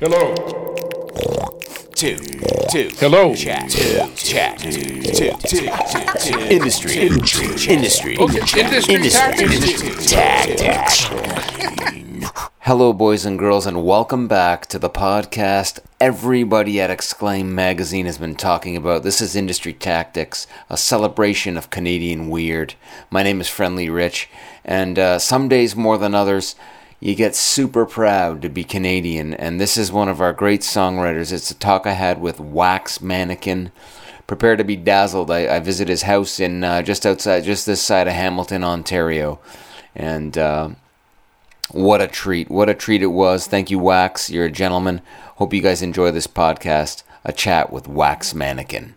Hello. two, two. Hello. Chat, two, chat, two, two, two, two. Industry, industry, industry, Okay, industry tactics. tactics. Hello, boys and girls, and welcome back to the podcast everybody at Exclaim Magazine has been talking about. This is Industry Tactics, a celebration of Canadian weird. My name is Friendly Rich, and uh, some days more than others, you get super proud to be Canadian, and this is one of our great songwriters. It's a talk I had with Wax Mannequin. Prepare to be dazzled. I, I visit his house in uh, just outside, just this side of Hamilton, Ontario, and uh, what a treat! What a treat it was. Thank you, Wax. You're a gentleman. Hope you guys enjoy this podcast. A chat with Wax Mannequin.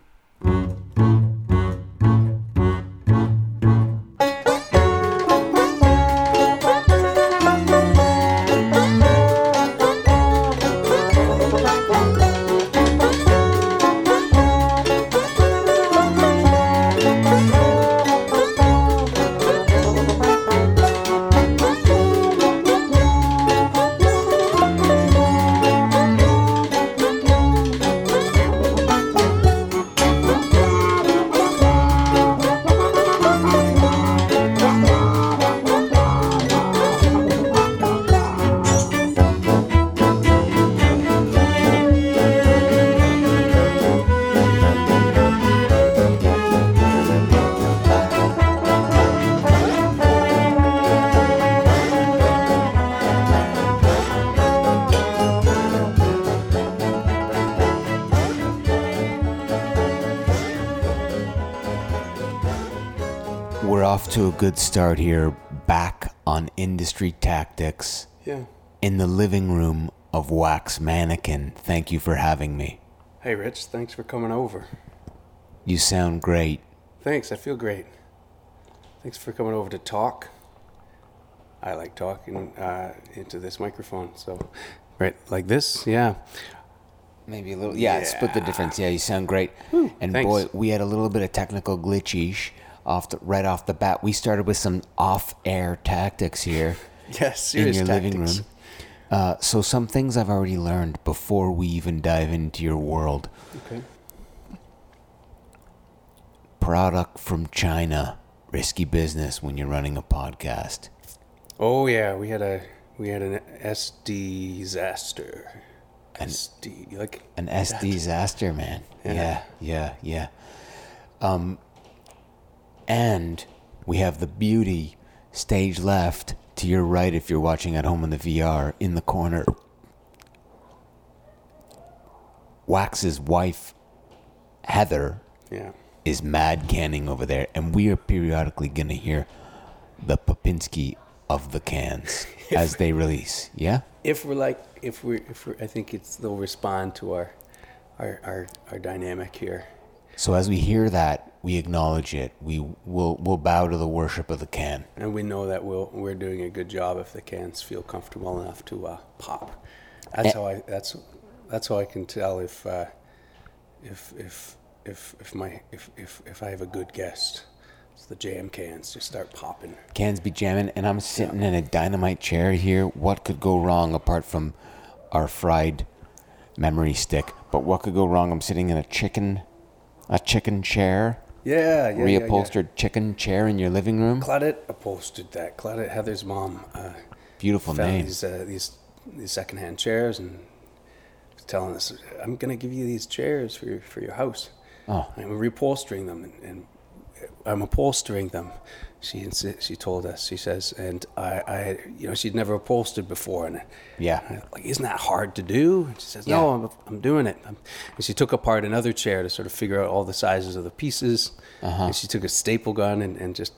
Good start here, back on Industry Tactics Yeah. in the living room of Wax Mannequin. Thank you for having me. Hey, Rich. Thanks for coming over. You sound great. Thanks. I feel great. Thanks for coming over to talk. I like talking uh, into this microphone. So, right like this. Yeah. Maybe a little. Yeah, it's split the difference. Yeah, you sound great. and thanks. boy, we had a little bit of technical glitchish off the, right off the bat. We started with some off-air tactics here Yes. in your living room. Uh, so some things I've already learned before we even dive into your world. Okay. Product from China, risky business when you're running a podcast. Oh yeah, we had a we had an SD disaster. An SD like An SD disaster, man. Yeah. Yeah, yeah, yeah. Um, and we have the beauty stage left to your right if you're watching at home in the VR in the corner. Wax's wife, Heather, yeah. is mad canning over there, and we are periodically gonna hear the Popinski of the cans as they release. Yeah. If we're like if we are if we're I think it's they'll respond to our our our, our dynamic here. So as we hear that, we acknowledge it. We will will bow to the worship of the can. And we know that we'll, we're doing a good job if the cans feel comfortable enough to uh, pop. That's Eh. how I that's that's how I can tell if uh, if if if if my if, if if I have a good guest. It's the jam cans just start popping. Cans be jamming, and I'm sitting in a dynamite chair here. What could go wrong apart from our fried memory stick? But what could go wrong? I'm sitting in a chicken, a chicken chair, Yeah, yeah, yeah, reupholstered chicken chair in your living room. Yeah. Claudette upholstered that. Claudette Heather's mom uh, Beautiful name. these uh, these these secondhand chairs and was telling us, "I'm gonna give you these chairs for your for your house." Oh. I'm reupholstering them and, and I'm upholstering them. She insi- she told us. She says, and I, I you know she'd never upholstered before, and Yeah. Like isn't that hard to do? And she says, no, Yeah. I'm, I'm doing it. I'm, and she took apart another chair to sort of figure out all the sizes of the pieces. Uh-huh. And she took a staple gun and, and just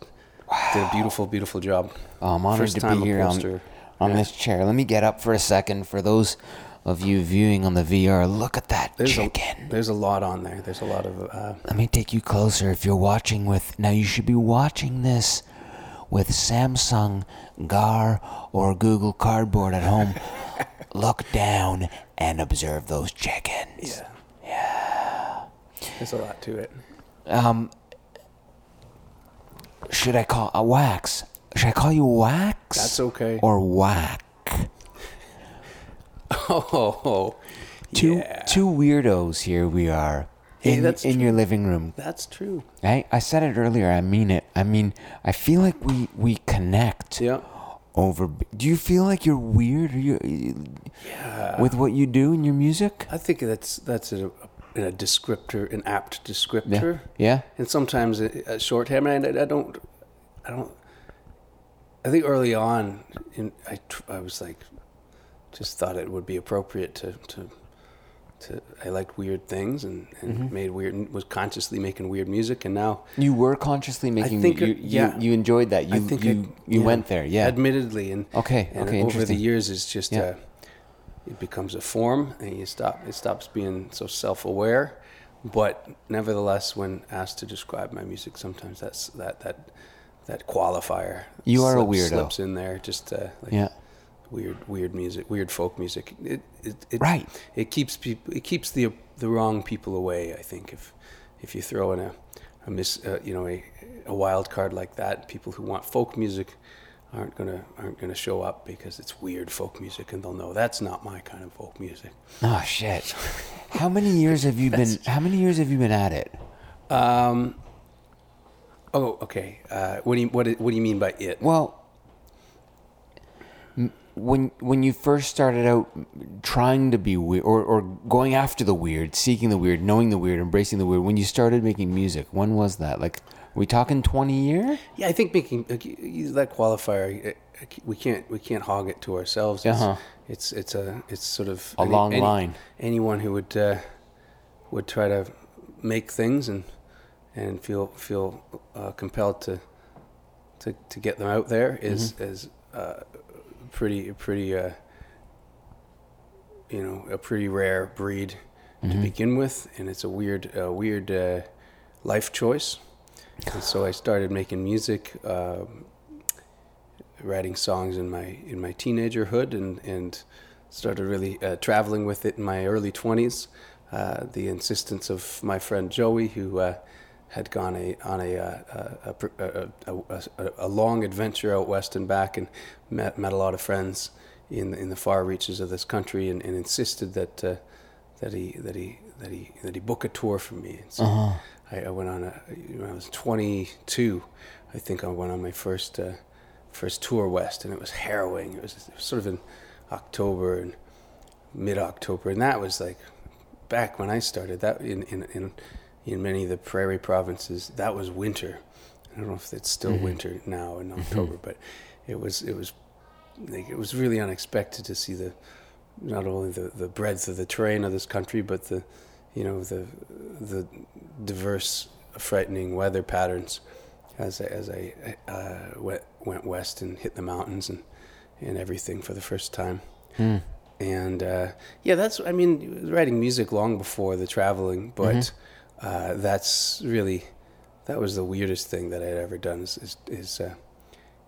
did a beautiful, beautiful job. Oh, I'm honored First to time be here on, on Yeah. this chair. Let me get up for a second. For those of you viewing on the VR, look at that There's chicken. a there's a lot on there. There's a lot of uh, Let me take you closer. If you're watching with now, you should be watching this with Samsung Gear or Google Cardboard at home. Look down and observe those chickens. yeah. Yeah. There's a lot to it. Um, should I call a wax? Should I call you wax? That's okay. Or whack? Oh, Two yeah. two weirdos here we are. Hey, in, that's in your living room. That's true. I, I said it earlier. I mean it. I mean, I feel like we, we connect Yeah. over. Do you feel like you're weird? You, Yeah. with what you do in your music? I think that's that's a, a descriptor, an apt descriptor, Yeah. and sometimes a, a shorthand. I, I don't, I don't. I think early on, in, I tr- I was like, just thought it would be appropriate to to. To, I liked weird things and, and Mm-hmm. made weird was consciously making weird music and now You were consciously making. think you, it- you, yeah. you enjoyed that. You I think you, I- you yeah. went there. Yeah. admittedly and Okay, and okay, over the years it's just Yeah. uh, it becomes a form and you stop it stops being so self-aware but nevertheless when asked to describe my music sometimes that's that that that qualifier You are a slips- weirdo. slips in there just uh, like yeah. Weird weird music weird folk music it it, it Right. it keeps people it keeps the the wrong people away i think if if you throw in a a miss uh, you know a a wild card like that people who want folk music aren't gonna aren't gonna show up because it's weird folk music and they'll know that's not my kind of folk music Oh shit. How many years have you been? How many years have you been at it? um oh okay uh what do you what do, what do you mean by it Well, when when you first started out trying to be weird or, or going after the weird, seeking the weird, knowing the weird, embracing the weird, when you started making music, when was that? Like, are we talking 20 year? Yeah, I think making that qualifier. uh, uh, We can't we can't hog it to ourselves. It's, Uh-huh. it's it's a it's sort of A long line. Anyone who would uh, would try to make things and and feel feel uh, compelled to to to get them out there is Mm-hmm. is uh, pretty pretty uh, you know a pretty rare breed Mm-hmm. to begin with, and it's a weird uh, weird uh, life choice. And so I started making music, um, writing songs in my in my teenagerhood, and and started really uh, traveling with it in my early twenties. Uh, the insistence of my friend Joey, who uh, had gone a, on a, uh, a, a, a, a, a long adventure out west and back, and met met a lot of friends in in the far reaches of this country, and, and insisted that uh, that he that he that he that he book a tour for me. And so I, I went on a when I was 22. I think I went on my first uh, first tour west, and it was harrowing. It was, it was sort of in October and mid October, and that was like back when I started. That in in in, in many of the prairie provinces, that was winter. I don't know if it's still winter now in October, but it was it was like it was really unexpected to see the not only the, the breadth of the terrain of this country, but the you know the the diverse, frightening weather patterns as I, as I uh, went went west and hit the mountains and and everything for the first time. And uh, yeah, that's I mean writing music long before the traveling, but uh, that's really that was the weirdest thing that I'd ever done. Is is, is uh,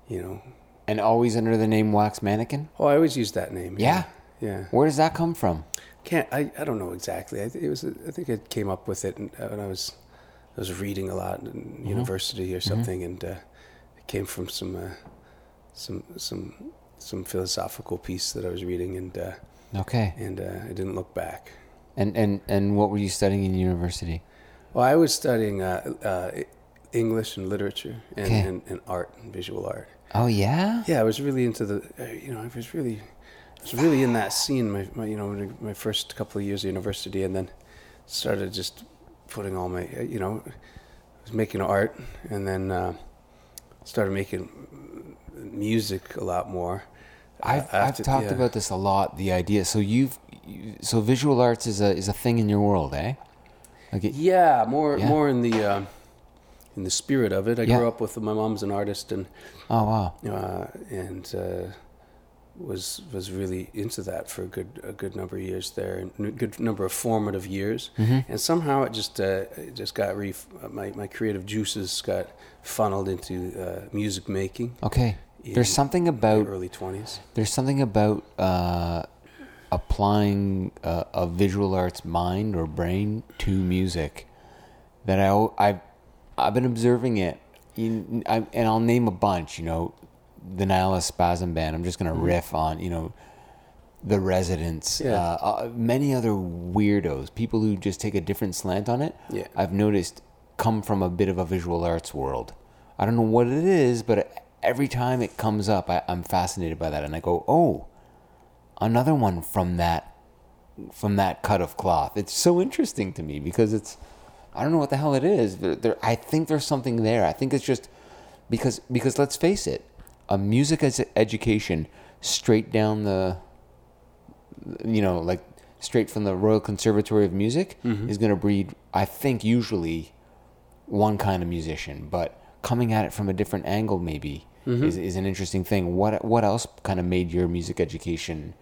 you know And always under the name Wax Mannequin? oh I always used that name. Yeah. yeah. Where does that come from? Can't I? I don't know exactly. I, it was. I think I came up with it uh, when I was. I was reading a lot in university or something, and uh, it came from some, uh, some, some, some philosophical piece that I was reading, and uh, Okay. and uh, I didn't look back. And and and what were you studying in university? Well, I was studying uh, uh, English and literature and, Okay. and, and art and visual art. Oh yeah. Yeah, I was really into the. Uh, you know, I was really, I was really in that scene. My, my you know, my first couple of years of university, and then started just putting all my, uh, you know, I was making art, and then uh, started making music a lot more. I've Uh, I've after- talked yeah. about this a lot. The idea. So you've you, so visual arts is a is a thing in your world, eh? Like it, Yeah, more Yeah. more in the uh, in the spirit of it. I Yeah. grew up with my mom's an artist, and oh wow. uh, and uh, was was really into that for a good a good number of years there, and a good number of formative years. Mm-hmm. And somehow it just uh, it just got re my my creative juices got funneled into uh, music making. Okay. There's something about early twenties. there's something about uh, applying a, a visual arts mind or brain to music that I, I've, I've been observing it. In, I, and I'll name a bunch. You know, the Nihilist Spasm Band. I'm just gonna riff on. You know, the residents, Yeah. uh, uh, many other weirdos, people who just take a different slant on it. Yeah. I've noticed come from a bit of a visual arts world. I don't know what it is, but every time it comes up, I, I'm fascinated by that, and I go, "Oh, another one from that from that cut of cloth." It's so interesting to me because it's I don't know what the hell it is. But there, I think there's something there. I think it's just because because let's face it, a music as education straight down the you know like straight from the Royal Conservatory of Music mm-hmm. is going to breed I think usually one kind of musician, but coming at it from a different angle maybe mm-hmm. is, is an interesting thing. What what else kind of made your music education?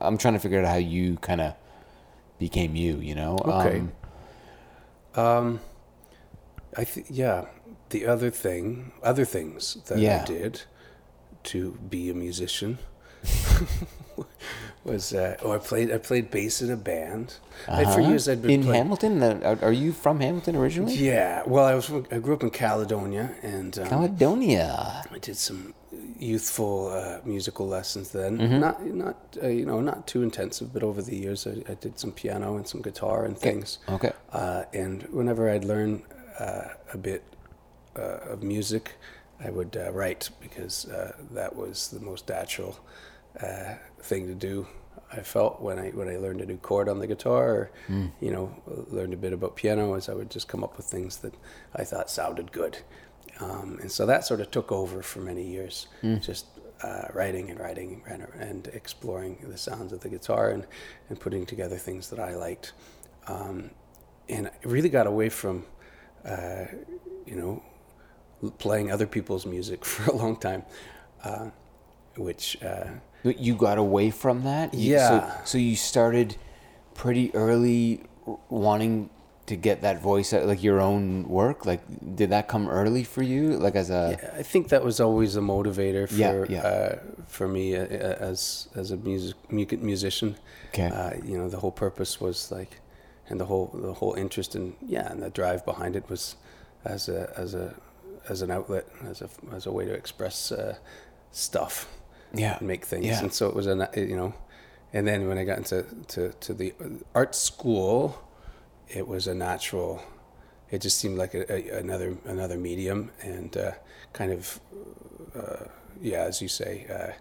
I'm trying to figure out how you kind of became you. You know. Okay. Um, Um, I think yeah. The other thing, other things that Yeah. I did to be a musician was, uh, oh, I played I played bass in a band. I, for uh-huh. years I'd been in playing, Hamilton. Are, are you from Hamilton originally? Yeah, well, I was from- I grew up in Caledonia, and um, Caledonia. I did some youthful uh, musical lessons then. Mm-hmm. Not not uh, you know not too intensive, but over the years I, I did some piano and some guitar and things. Okay. Uh, and whenever I'd learn uh, a bit uh, of music, I would uh, write because uh, that was the most natural uh, thing to do. I felt when I when I learned a new chord on the guitar, or you know, learned a bit about piano, as I would just come up with things that I thought sounded good, um, and so that sort of took over for many years, just uh, writing and writing and, and exploring the sounds of the guitar and, and putting together things that I liked, um, and I really got away from, uh, you know, playing other people's music for a long time, uh, which. Uh, You got away from that? You- Yeah. So, so you started pretty early wanting to get that voice out, like your own work? Like, did that come early for you? Like, as a. I think that was always a motivator for Yeah, yeah. Uh, for me uh, uh, as as a music musician. Okay. Uh, you know, the whole purpose was like, and the whole the whole interest in yeah, and the drive behind it was as a as a as an outlet, as a as a way to express uh, stuff, Yeah. and make things. Yeah. And so it was a you know, and then when I got into to to the art school, it was a natural. It just seemed like a, a, another another medium, and uh, kind of, uh, yeah, as you say, uh,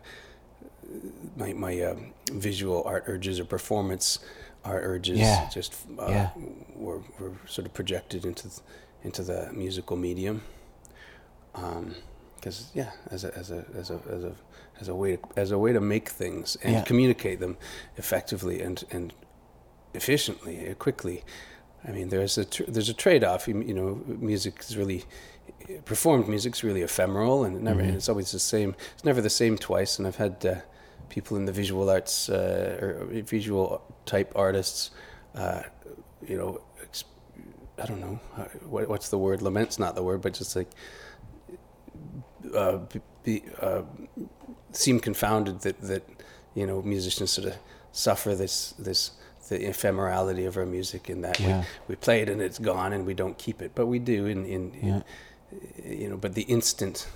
my my um, visual art urges or performance art urges Yeah. just uh, Yeah. were were sort of projected into into the musical medium. Because yeah, as a as a as a as a as a way to, as a way to make things and Yeah. communicate them effectively and and efficiently, uh, quickly. I mean, there's a tr- there's a trade off. You, you know, music is really performed music's really ephemeral and it never Mm-hmm. it's always the same. It's never the same twice. And I've had uh, people in the visual arts uh, or visual type artists, uh, you know, I don't know uh, what, what's the word. Lament's not the word, but just like uh, be, be, uh, seem confounded that that you know musicians sort of suffer this this the ephemerality of our music in that Yeah. we, we play it and it's gone and we don't keep it, but we do in in, in you know. But the instant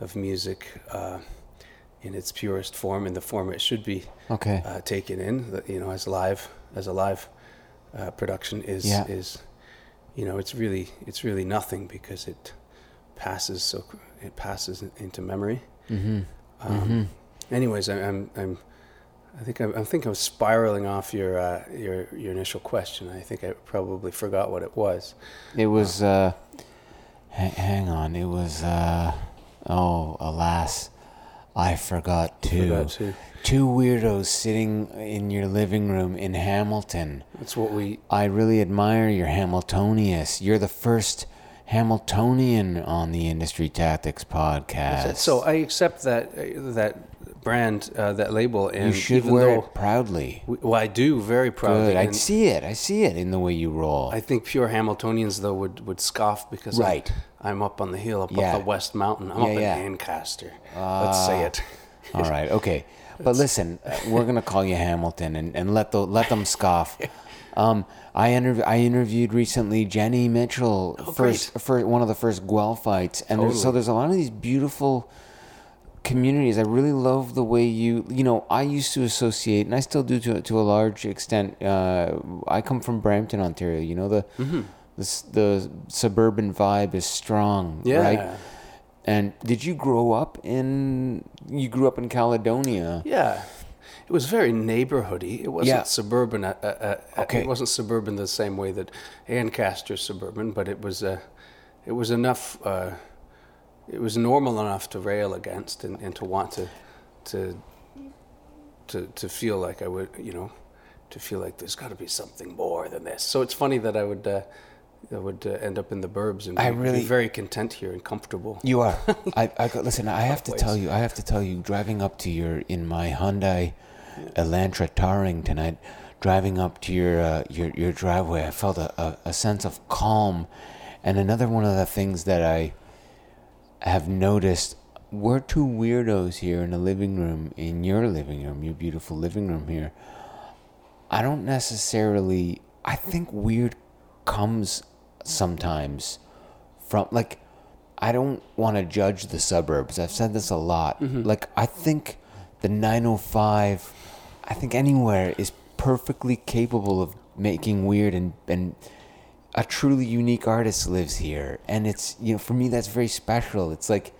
of music uh, in its purest form, in the form it should be Okay. uh, taken in, you know, as live as a live uh, production is Yeah. is you know it's really it's really nothing because it passes so it passes into memory. Mm-hmm. Um, Anyways, I, I'm I'm I think I'm, I think I'm spiraling off your uh, your your initial question. I think I probably forgot what it was. It was. Uh, ha- hang on. It was. Uh, oh, alas, I forgot too. Forgot too. Two weirdos sitting in your living room in Hamilton. That's what we I really admire your Hamiltonius. You're the first Hamiltonian on the Industry Tactics podcast. So I accept that uh, that brand, uh, that label, and you should even wear though, it proudly. we- well, I do very proudly. Good. I and see it. I see it in the way you roll. I think pure Hamiltonians though would, would scoff because I'm- Right. I'm, up on the hill, up Yeah. up the West Mountain. I'm Yeah, up yeah. in Ancaster. Let's say it. All right, okay. But listen, uh, we're gonna call you Hamilton and, and let the let them scoff. Um, I interv- I interviewed recently Jenny Mitchell, Oh, first for one of the first Guelphites, fights, and there's, so there's a lot of these beautiful communities. I really love the way you, you know, I used to associate, and I still do to to a large extent. Uh, I come from Brampton, Ontario. You know the Mm-hmm. the the suburban vibe is strong, Yeah. right? And did you grow up in? You grew up in Caledonia. Yeah. It was very neighborhoody. It wasn't Yeah. suburban. Uh, uh, uh, Okay. It wasn't suburban the same way that Ancaster's suburban, but it was. Uh, it was enough. It was normal enough to rail against and, and to want to, to, to, to feel like I would, you know, to feel like there's got to be something more than this. So it's funny that I would. Uh, I would uh, end up in the burbs and be, I be really- very content here and comfortable. You are. I, I got- listen. I have to tell you. I have to tell you. Driving up to your in my Hyundai Elantra Touring tonight, driving up to your uh, your your driveway, I felt a, a, a sense of calm, and another one of the things that I have noticed. We're two weirdos here in the living room, in your living room, your beautiful living room here. I don't necessarily. I think weird comes sometimes from like I don't want to judge the suburbs. I've said this a lot. Mm-hmm. Like I think the 905 I think anywhere is perfectly capable of making weird and and a truly unique artist lives here and it's you know for me that's very special. It's like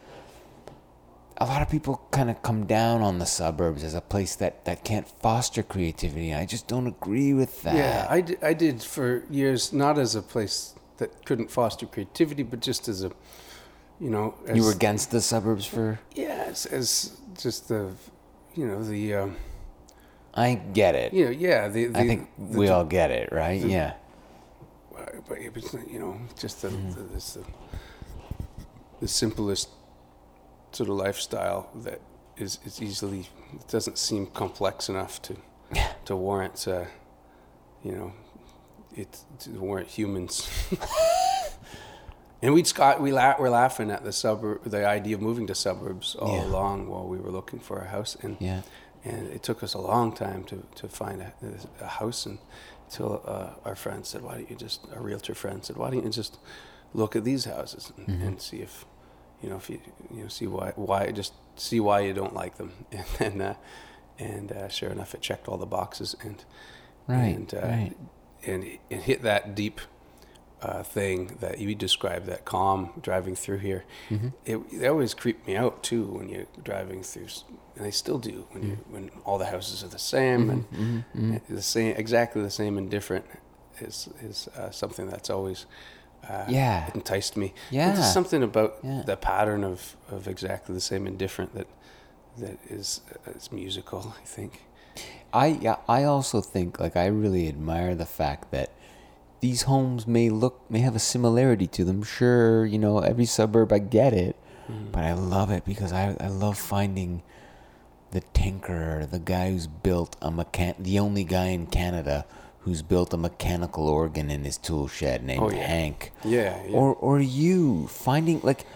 a lot of people kind of come down on the suburbs as a place that, that can't foster creativity. I just don't agree with that. Yeah, I did, for years, not as a place that couldn't foster creativity, but just as a, you know, as, you were against the suburbs for yeah, as, as just the, you know, the, um, I get it. you know, yeah, the, the I think the, we all get it, right? yeah. But it was, you know, just the, Mm-hmm. the, this, the, the simplest sort of lifestyle that is, is easily doesn't seem complex enough to to warrant, uh, you know, it to warrant humans. and we'd Scott, we la- were laughing at the suburb, the idea of moving to suburbs all Yeah. along while we were looking for a house, and Yeah. and it took us a long time to, to find a, a house and until uh, our friend said why don't you just our realtor friend said why don't you just look at these houses and, Mm-hmm. and see if you know if you you know see why why just see why you don't like them and then uh, and uh, sure enough it checked all the boxes and Right, and uh, right. and it hit that deep uh, thing that you described, that calm driving through here. Mm-hmm. It, they always creep me out too when you're driving through, and they still do when you Mm-hmm. when all the houses are the same and and the same, exactly the same and different is is uh, something that's always. Uh, Yeah. enticed me. Yeah. there's something about Yeah. the pattern of, of exactly the same and different that that is uh, is musical. I think. I yeah, I also think like I really admire the fact that these homes may look may have a similarity to them. Sure, you know, every suburb I get it, mm-hmm. but I love it because I I love finding the tinkerer, the guy who's built a mechan the only guy in Canada who's built a mechanical organ in his tool shed named Oh, yeah. Hank. Yeah, yeah. Or or you finding like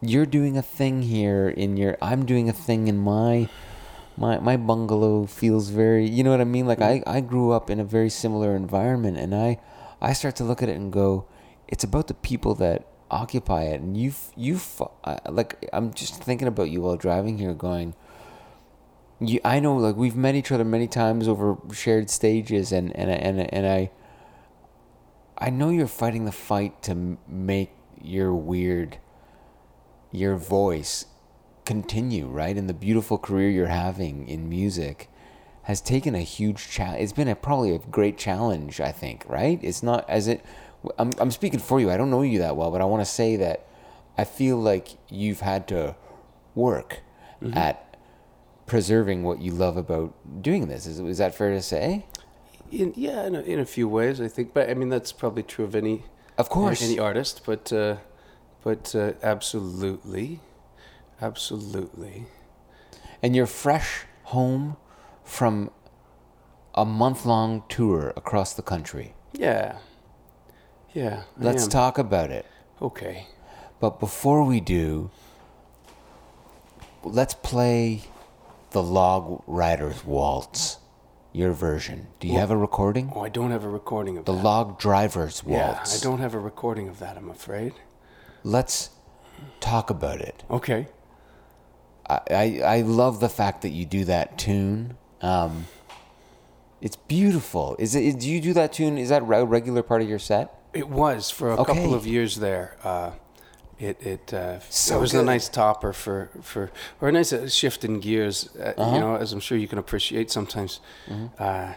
you're doing a thing here in your I'm doing a thing in my my my bungalow feels very you know what I mean like mm. I I grew up in a very similar environment and I I start to look at it and go it's about the people that occupy it and you you like I'm just thinking about you while driving here going you I know like we've met each other many times over shared stages and and and and I I know you're fighting the fight to make your weird your voice continue, right? And the beautiful career you're having in music has taken a huge challenge. It's been a, probably a great challenge, I think, right? It's not as it. I'm I'm speaking for you. I don't know you that well, but I want to say that I feel like you've had to work at preserving what you love about doing this. Is is that fair to say? In, yeah, in a, in a few ways, I think. But I mean, that's probably true of any, Of course. any artist. But, uh, but uh, absolutely, absolutely. and you're fresh home from a month long tour across the country. Yeah, yeah. I Let's am. talk about it. Okay. But before we do, let's play the Log Drivers Waltz, your version. Do you have a recording? Oh, I don't have a recording of The that. Log Drivers Waltz. yeah, Waltz. I don't have a recording of that. I'm afraid. Let's talk about it. Okay. I, I I love the fact that you do that tune. Um, it's beautiful. Is it? Do you do that tune? Is that a regular part of your set? It was for a Okay. couple of years there. Uh, it it uh, So it was good. a nice topper for, for or a nice uh, shift in gears. Uh, Uh-huh. You know, as I'm sure you can appreciate sometimes. Mm-hmm. Uh,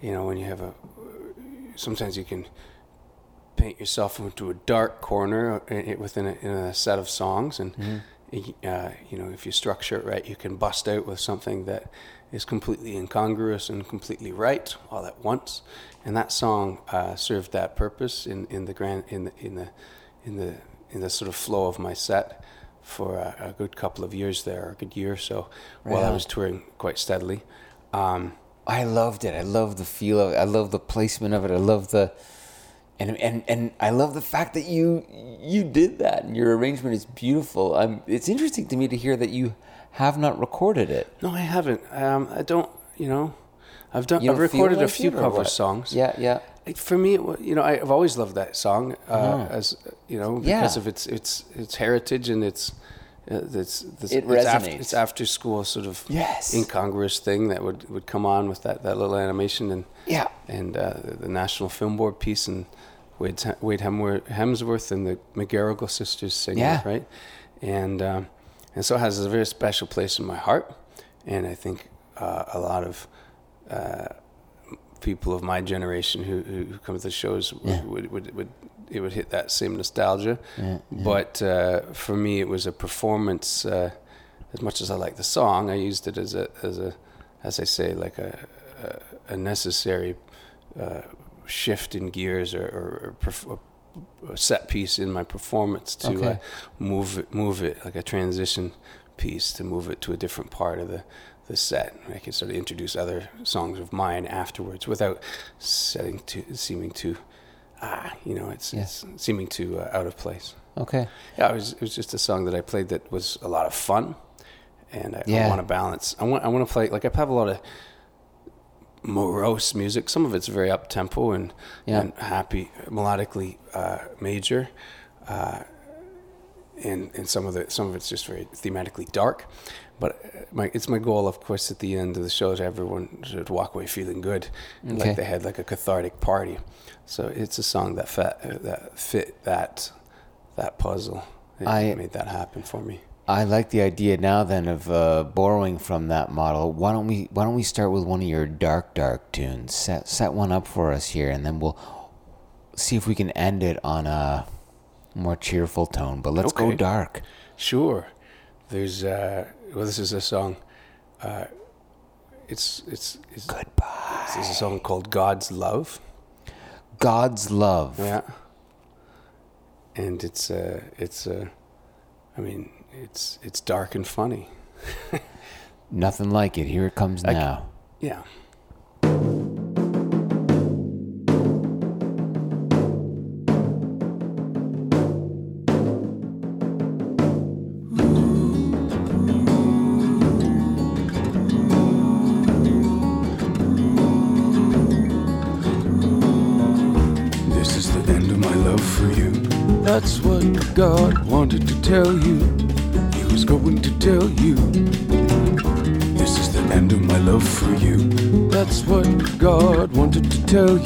you know, when you have a sometimes you can paint yourself into a dark corner uh, within a, in a set of songs, and Mm-hmm. uh, you know if you structure it right, you can bust out with something that is completely incongruous and completely right all at once. And that song uh, served that purpose in, in the grand in the in the in the in the sort of flow of my set for a, a good couple of years there, a good year or so, while Right I was touring quite steadily. Um, I loved it. I love the feel of it. I love the placement of it. I love the and and and I love the fact that you you did that and your arrangement is beautiful. I'm it's interesting to me to hear that you have not recorded it. No, I haven't. Um, I don't. You know, I've done. I've recorded a few cover songs. Yeah, yeah. It- For me, it you know, I've always loved that song uh, as you know because Yeah. of its its its heritage and its uh, its, its It its, after, its after school sort of Yes. incongruous thing that would, would come on with that, that little animation and Yeah. and uh, the, the National Film Board piece and Wade Hemsworth and the McGarrigle sisters singing Yeah. right? And um, and so it has a very special place in my heart, and I think uh, a lot of uh, people of my generation who, who come to the shows would, Yeah. would, would, would it would hit that same nostalgia. But uh, for me, it was a performance. Uh, as much as I like the song, I used it as a as a as I say like a a, a necessary uh, shift in gears or, or, or set piece in my performance to uh, move it move it like a transition piece to move it to a different part of the the set. I can sort of introduce other songs of mine afterwards without setting to seeming to ah you know it's, Yeah. it's seeming too uh, out of place. Okay. Yeah, it was it was just a song that I played that was a lot of fun, and I, Yeah. want to balance. I want I want to play like I have a lot of morose music. Some of it's very up tempo and Yeah. and happy, melodically uh, major, uh, and and some of the some of it's just very thematically dark. But uh, my it's my goal, of course, at the end of the show is everyone should walk away feeling good, Okay. like they had like a cathartic party. So it's a song that fit, that fit that that puzzle. It I- made that happen for me. I like the idea now then of uh, borrowing from that model. Why don't we why don't we start with one of your dark dark tunes? Set set one up for us here and then we'll see if we can end it on a more cheerful tone. But let's go dark. Sure. There's uh well this is a song uh it's it's it's Goodbye. This is a song called God's Love. God's love. Yeah. And it's uh it's uh I mean it's it's dark and funny. Nothing like it. Here it comes now. Yeah. This is the end of my love for you. That's what God wanted to tell you. Toronto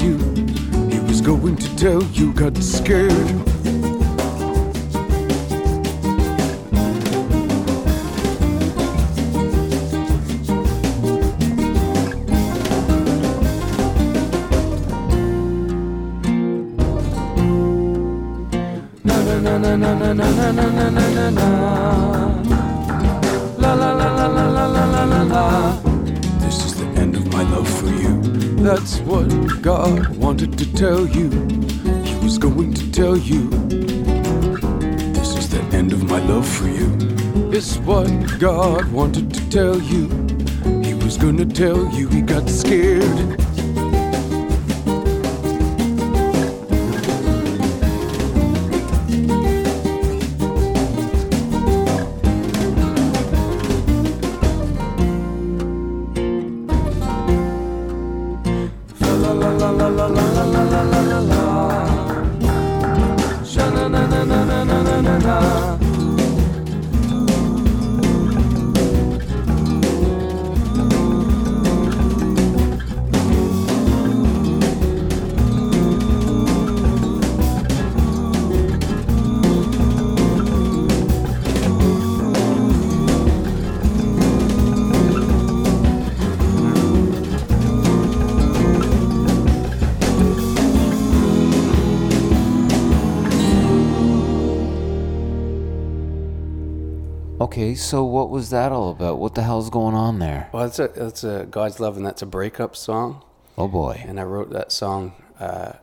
Okay, so what was that all about? What the hell's going on there? Well, it's a it's a God's love, and that's a breakup song. Oh boy. And I wrote that song uh,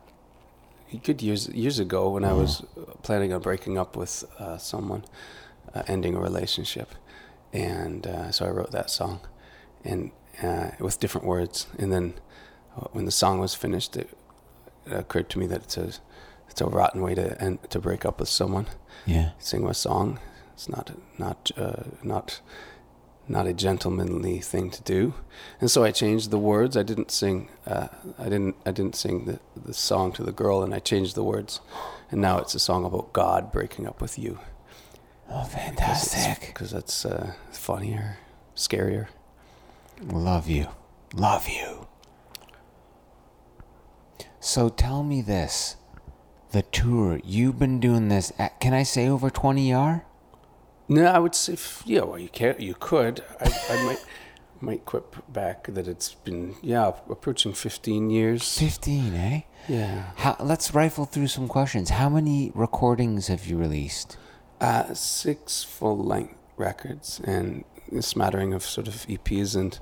good years years ago when I was planning on breaking up with uh, someone, uh, ending a relationship, and uh, so I wrote that song, and uh, with different words. And then uh, when the song was finished, it, it occurred to me that it's a it's a rotten way to end, to break up with someone. Yeah. Sing a song. It's not not uh, not not a gentlemanly thing to do, and so I changed the words. I didn't sing. Uh, I didn't. I didn't sing the the song to the girl, and I changed the words, and now it's a song about God breaking up with you. Oh, fantastic. Because that's uh, funnier, scarier. Love you. Love you. So tell me this. The tour, you've been doing this, at, can I say over 20 yar? No, I would say, yeah. Well, you can't. You could. I, I might might quip back that it's been yeah approaching fifteen years. 15, eh? Yeah. How, let's rifle through some questions. How many recordings have you released? Uh, six full length records and a smattering of sort of EPs and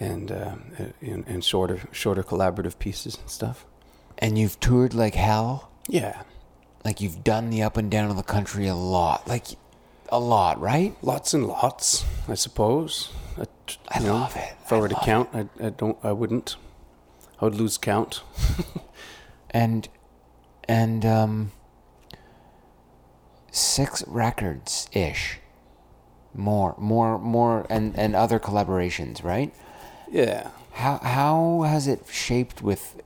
and uh, and, and shorter shorter collaborative pieces and stuff. And you've toured like hell? Yeah, Like you've done the up and down of the country a lot. Like a lot, right? lots and lots, I suppose. I, I know, love it. If I I were to count, I, I don't. I wouldn't. I would lose count. and and um six records ish more more more and and other collaborations right Yeah. how how has it shaped with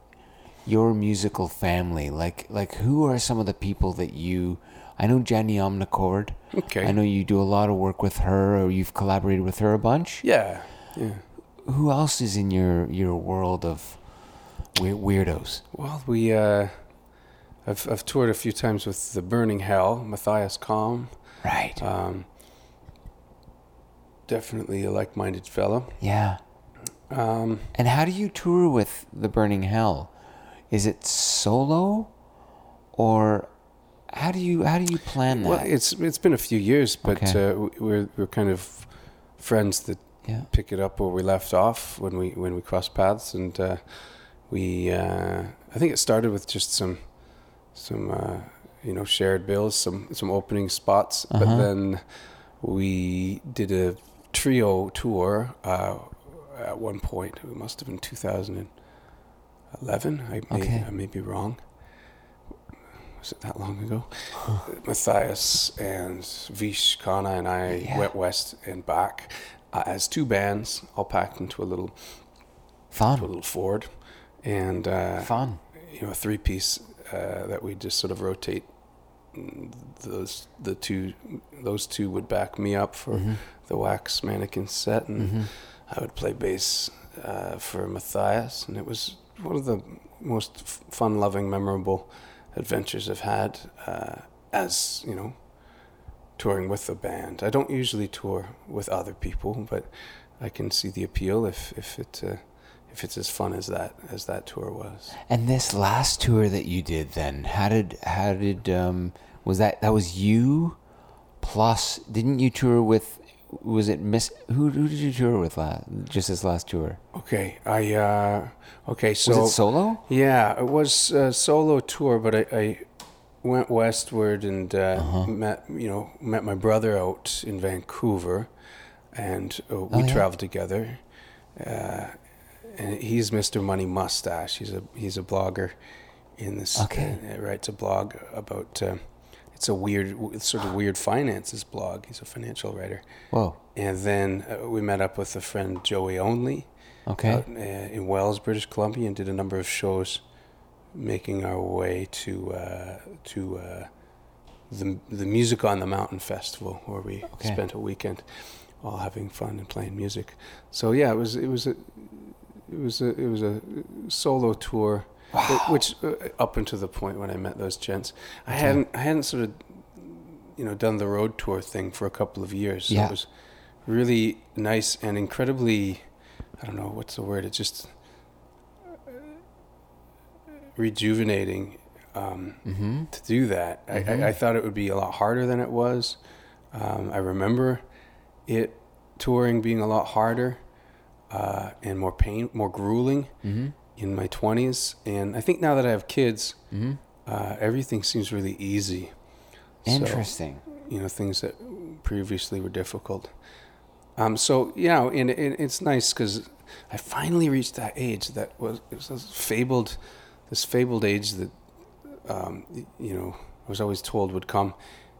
your musical family like like who are some of the people that you I know Jenny Omnichord Okay. I know you do a lot of work with her or you've collaborated with her a bunch Yeah. Yeah. who else is in your your world of weir- weirdos Well, we. Uh, I've I've toured a few times with the Burning Hell, Mathias Kom. right Um, definitely a like-minded fellow. yeah Um, And how do you tour with the Burning Hell? Is it solo, or how do you how do you plan that? well, it's it's been a few years, but Okay. uh, we- we're we're kind of friends that yeah. pick it up where we left off when we when we crossed paths, and uh, we uh, I think it started with just some some uh, you know shared bills, some some opening spots, but Uh-huh. then we did a trio tour uh, at one point. It must have been 2011. I may, Okay. I may be wrong. Was it that long ago? Mathias and Vish Khanna and I Yeah. went west and back uh, as two bands, all packed into a little to a little Ford, and uh, fun. you know a three piece uh, that we just sort of rotate. Those the two those two would back me up for Mm-hmm. the wax mannequin set, and I would play bass uh, for Mathias, and it was one of the most fun loving, memorable adventures I've had uh, as you know touring with the band. I don't usually tour with other people, but I can see the appeal if if it. Uh, if it's as fun as that as that tour was. And this last tour that you did, then how did how did um was that that was you plus didn't you tour with was it Miss who who did you tour with last just this last tour Okay, I uh, okay so was it solo yeah, it was a solo tour, but I, I went westward and uh, Uh-huh. met you know met my brother out in Vancouver, and uh, we Oh, yeah? traveled together. Uh, and he's Mr. Money Mustache. He's a he's a blogger in this. Okay. uh, writes a blog about. It's a weird, it's sort of weird finances blog. He's a financial writer. whoa And then uh, we met up with a friend, Joey Only, okay out uh, in Wells, British Columbia, and did a number of shows, making our way to uh, to uh, the the Music on the Mountain festival, where we Okay. spent a weekend, all having fun and playing music. So yeah, it was it was a it was a it was a solo tour, wh- which uh, up until the point when I met those gents, I hadn't I hadn't sort of you know done the road tour thing for a couple of years. So Yeah. it was really nice and incredibly I don't know what's the word. It's just rejuvenating um, mm-hmm to do that. I, I, I thought it would be a lot harder than it was. Um, I remember it touring being a lot harder uh, and more pain, more grueling Mm-hmm. In my twenties. And I think now that I have kids, Mm-hmm. uh, everything seems really easy. So, Interesting. you know, things that previously were difficult. Um, so you know, and, and it's nice because I finally reached that age that was, it was this fabled, this fabled age that um, you know I was always told would come,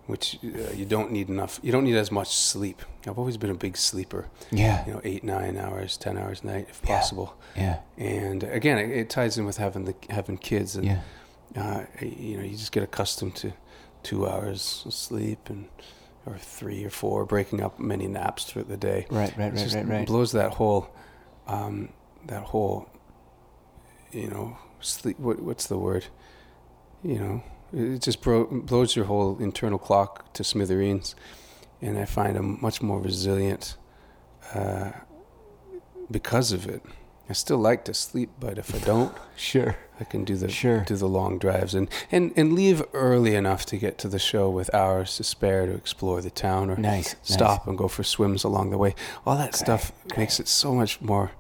which uh, you don't need enough. You don't need as much sleep. I've always been a big sleeper. Yeah. You know, eight, nine hours, ten hours a night if possible. Yeah. And again, it, it ties in with having the having kids and Yeah. uh, you know, you just get accustomed to two hours of sleep and or three or four, breaking up many naps throughout the day. Right, right, right, right, right. blows that whole, um, that whole, you know, sleep. What, what's the word? You know, it just bro- blows your whole internal clock to smithereens, and I find I'm much more resilient uh, because of it. I still like to sleep, but if I don't, Sure. I can do the Sure. do the long drives and, and, and leave early enough to get to the show with hours to spare to explore the town or Nice. stop and go for swims along the way. All that stuff okay. makes it so much more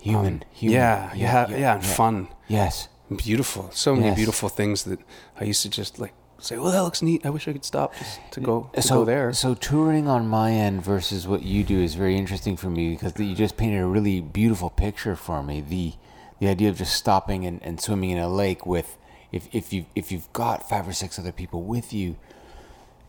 Human. um, human. Yeah, yeah, yeah, and fun, Yes. Beautiful. So many Yes. beautiful things that I used to just like say, "Well, that looks neat. I wish I could stop just to go to so, go there." So touring on my end versus what you do is very interesting for me because you just painted a really beautiful picture for me. The the idea of just stopping and, and swimming in a lake with if, if you if you've got five or six other people with you,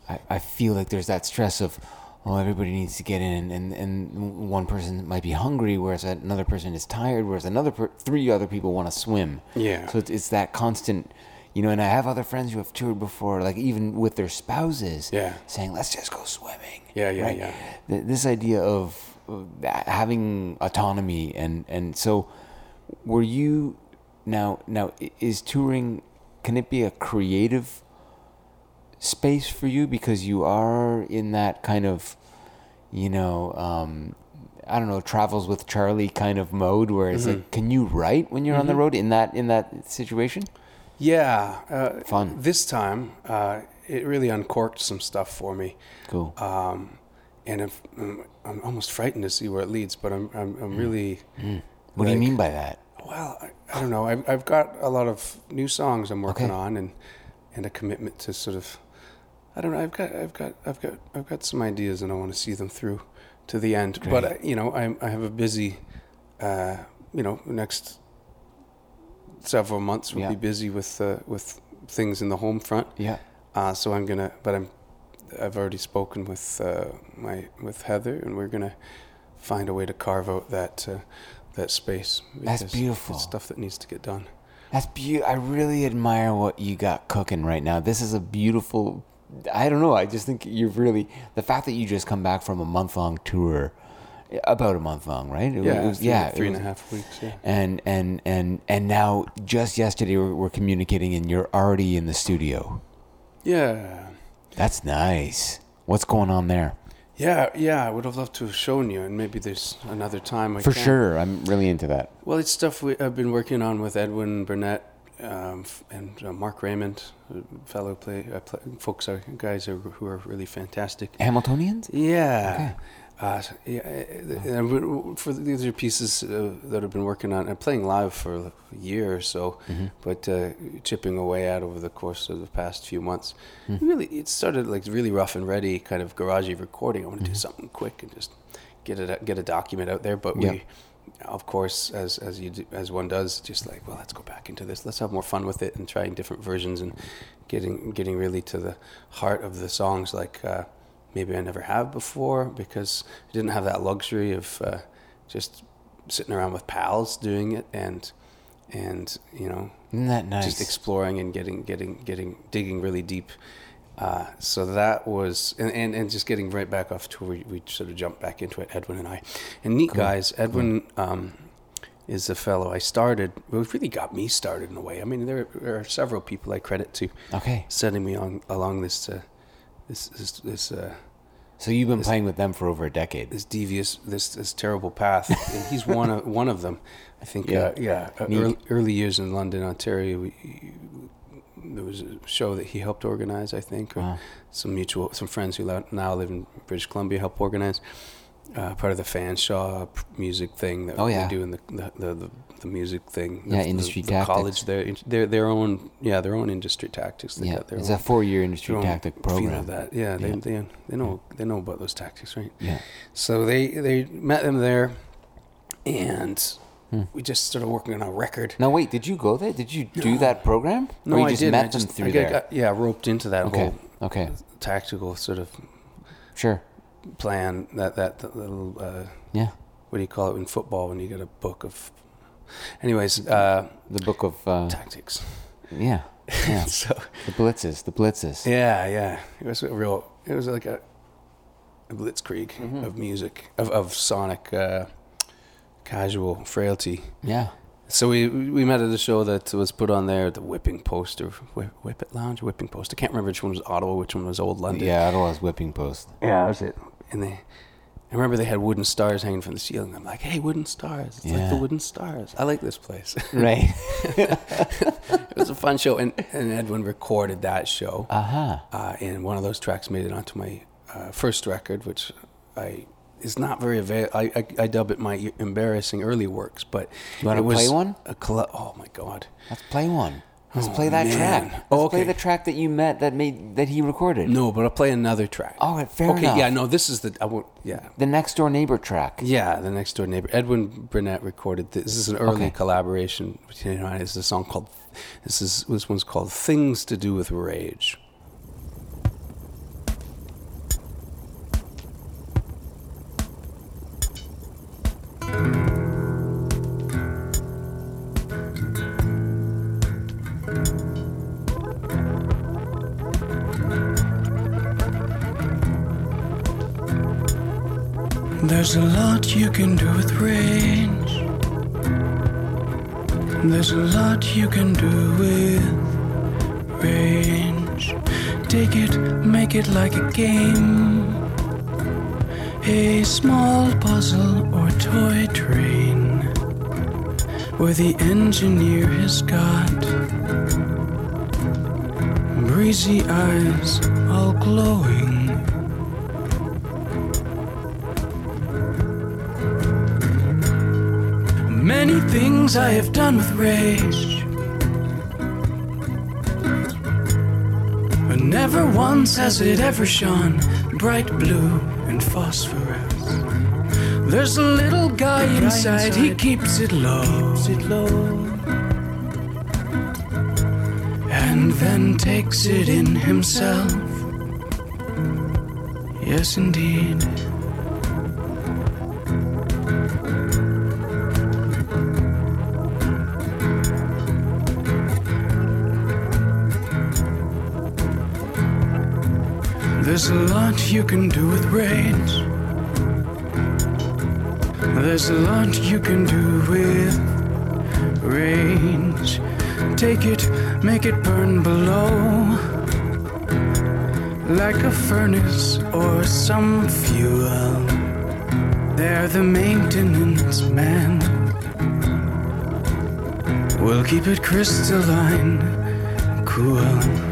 I, I feel like there's that stress of oh everybody needs to get in and, and one person might be hungry whereas another person is tired whereas another per, three other people want to swim. Yeah. So it's, it's that constant you know, and I have other friends who have toured before, like even with their spouses, Yeah. saying, "Let's just go swimming." Yeah, yeah, yeah. Th- This idea of having autonomy, and and so, were you now now is touring? Can it be a creative space for you because you are in that kind of, you know, um, I don't know, Travels with Charley kind of mode where it's Mm-hmm. like, can you write when you're on the road in that in that situation? yeah, uh, Fun. This time, uh, it really uncorked some stuff for me. Cool. um, and if, um, I'm almost frightened to see where it leads. But I'm I'm, I'm really what do you mean by that? well. I, I don't know. I've I've got a lot of new songs I'm working Okay. on, and and a commitment to sort of. I don't know. I've got I've got I've got I've got some ideas, and I want to see them through to the end. But Great. uh, you know, I I have a busy, uh, you know, next several months will Yeah. be busy with uh, with things in the home front. Yeah. Uh, so I'm gonna, but I'm, I've already spoken with uh, my with Heather, and we're gonna find a way to carve out that uh, that space. That's beautiful. Stuff that needs to get done. That's beautiful. I really admire what you got cooking right now. This is a beautiful. I don't know. I just think you've really the fact that you just come back from a month long tour, about a month long, right? It Yeah, was- three, yeah, three and a half weeks. Yeah. And and and and now just yesterday we're, we're communicating, and you're already in the studio. Yeah. That's nice. What's going on there? Yeah, yeah, I would have loved to have shown you, and maybe there's another time. I For can. sure, I'm really into that. Well, it's stuff we, I've been working on with Edwin Burnett um, and uh, Mark Raymond, fellow play, uh, play folks are guys are, who are really fantastic. Hamiltonians? Yeah. Uh, yeah, uh, we- for these are pieces uh, that I've been working on and playing live for a year or so, but uh, chipping away at over the course of the past few months. Really, it started like really rough and ready, kind of garagey recording. I want to do something quick and just get it get a document out there. But Yeah. we, of course, as as you do, as one does, just like well, let's go back into this. Let's have more fun with it and trying different versions and getting getting really to the heart of the songs like. Uh, maybe I never have before because I didn't have that luxury of uh, just sitting around with pals doing it and and you know nice? just exploring and getting getting getting digging really deep. Uh, so that was and, and, and just getting right back off tour. We, we sort of jumped back into it, Edwin and I. And neat guys, Edwin um, is a fellow I started. Well, really got me started in a way. I mean, there, there are several people I credit to okay. setting me on along this uh, this this this. Uh, So you've been playing with them for over a decade. this devious, this this terrible path, and he's one of one of them. I think, Yeah. uh, yeah, uh, early, early years in London, Ontario, we, there was a show that he helped organize, I think, or Wow. some mutual, some friends who now live in British Columbia helped organize. Uh, part of the Fanshawe music thing that Oh, yeah. they do in the the, the, the, music thing. Yeah, the, industry the, the tactics. college, their their their own yeah their own industry tactics. They Yeah, got their it's own, a four-year industry tactic program. of that. Yeah, they, Yeah. they they know they know about those tactics, right? Yeah. So they they met them there, and Hmm. we just started working on a record. Now wait, did you go there? Did you do that program? No, or you I just didn't. met I them just, through I there? got, yeah, roped into that okay. whole Okay. tactical sort of Sure. plan. That that, that little uh, Yeah. what do you call it in football when you get a book of, anyways, uh, The book of uh, tactics. yeah. Yeah. so the blitzes. The blitzes. yeah, yeah, it was a real. It was like a, a blitzkrieg Mm-hmm. of music of of sonic uh, casual frailty. Yeah. So we we met at a show that was put on there, the Whipping Post or Whip, Whip It Lounge, Whipping Post. I can't remember which one was Ottawa, which one was Old London. Yeah, Ottawa's whipping post. yeah, that was it. And they, I remember they had wooden stars hanging from the ceiling. I'm like, hey, wooden stars! It's like the wooden stars. I like this place. Right. it was a fun show, and, and Edwin recorded that show. uh-huh. uh, and one of those tracks made it onto my uh, first record, which I is not very avail. I, I I dub it my embarrassing early works, but You wanna play one? A coll- oh my god! Let's play one. Let's Oh, play that man. track. Let's Oh, play the track that you met that made that he recorded. No, but I'll play another track. Right, fair okay, enough. yeah, no, this is the I won't. Yeah, The next door neighbor track. yeah, the next door neighbor Edwin Burnett recorded this. This is an early Okay. collaboration between him and I. Is a song called. This is this one's called "Things to Do with Rage." There's a lot you can do with range. There's a lot you can do with range. Take it, make it like a game. A small puzzle or toy train. Where the engineer has got breezy eyes all glowing. Many things I have done with rage. But never once has it ever shone bright blue and phosphorus. There's a little guy inside, he keeps it low. And then takes it in himself. Yes, indeed. There's a lot you can do with rage. There's a lot you can do with rage. Take it, make it burn below. Like a furnace or some fuel. They're the maintenance man. We'll keep it crystalline, cool.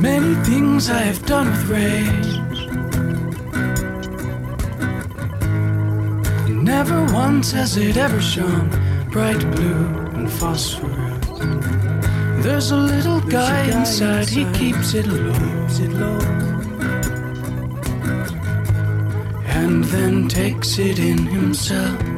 Many things I have done with rage. Never once has it ever shone bright blue and phosphorus. There's a little guy inside, he keeps it low. And then takes it in himself.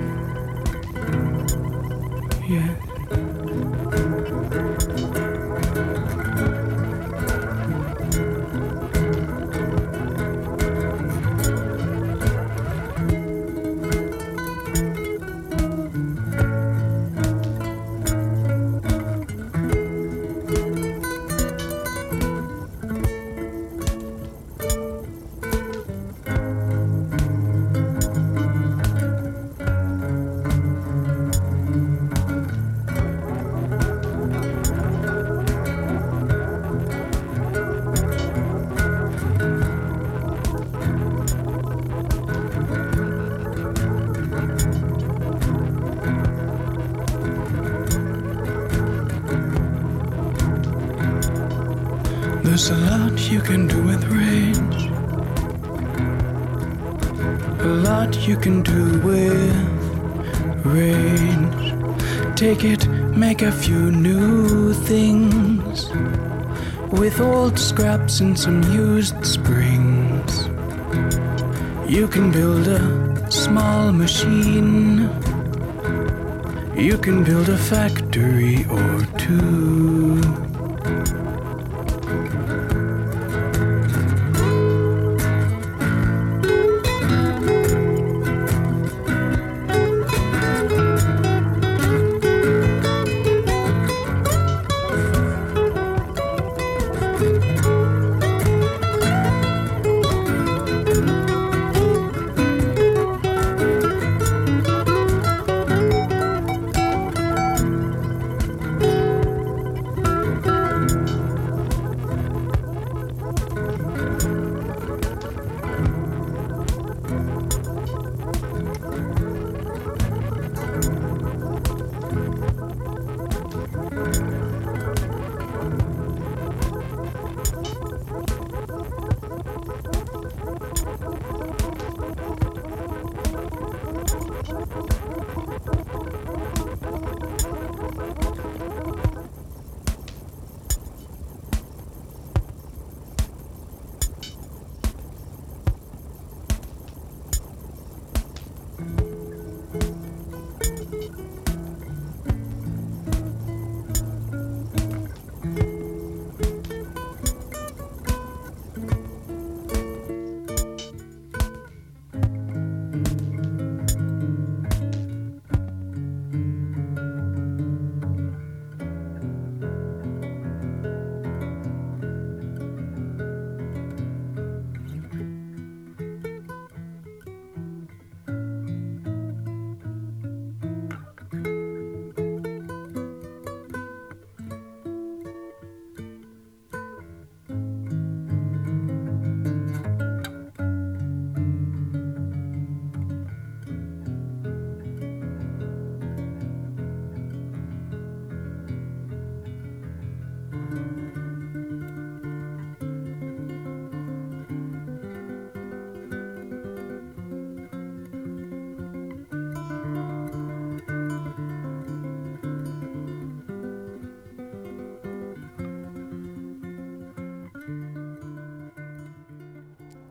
Scraps and some used springs. You can build a small machine. You can build a factory or two.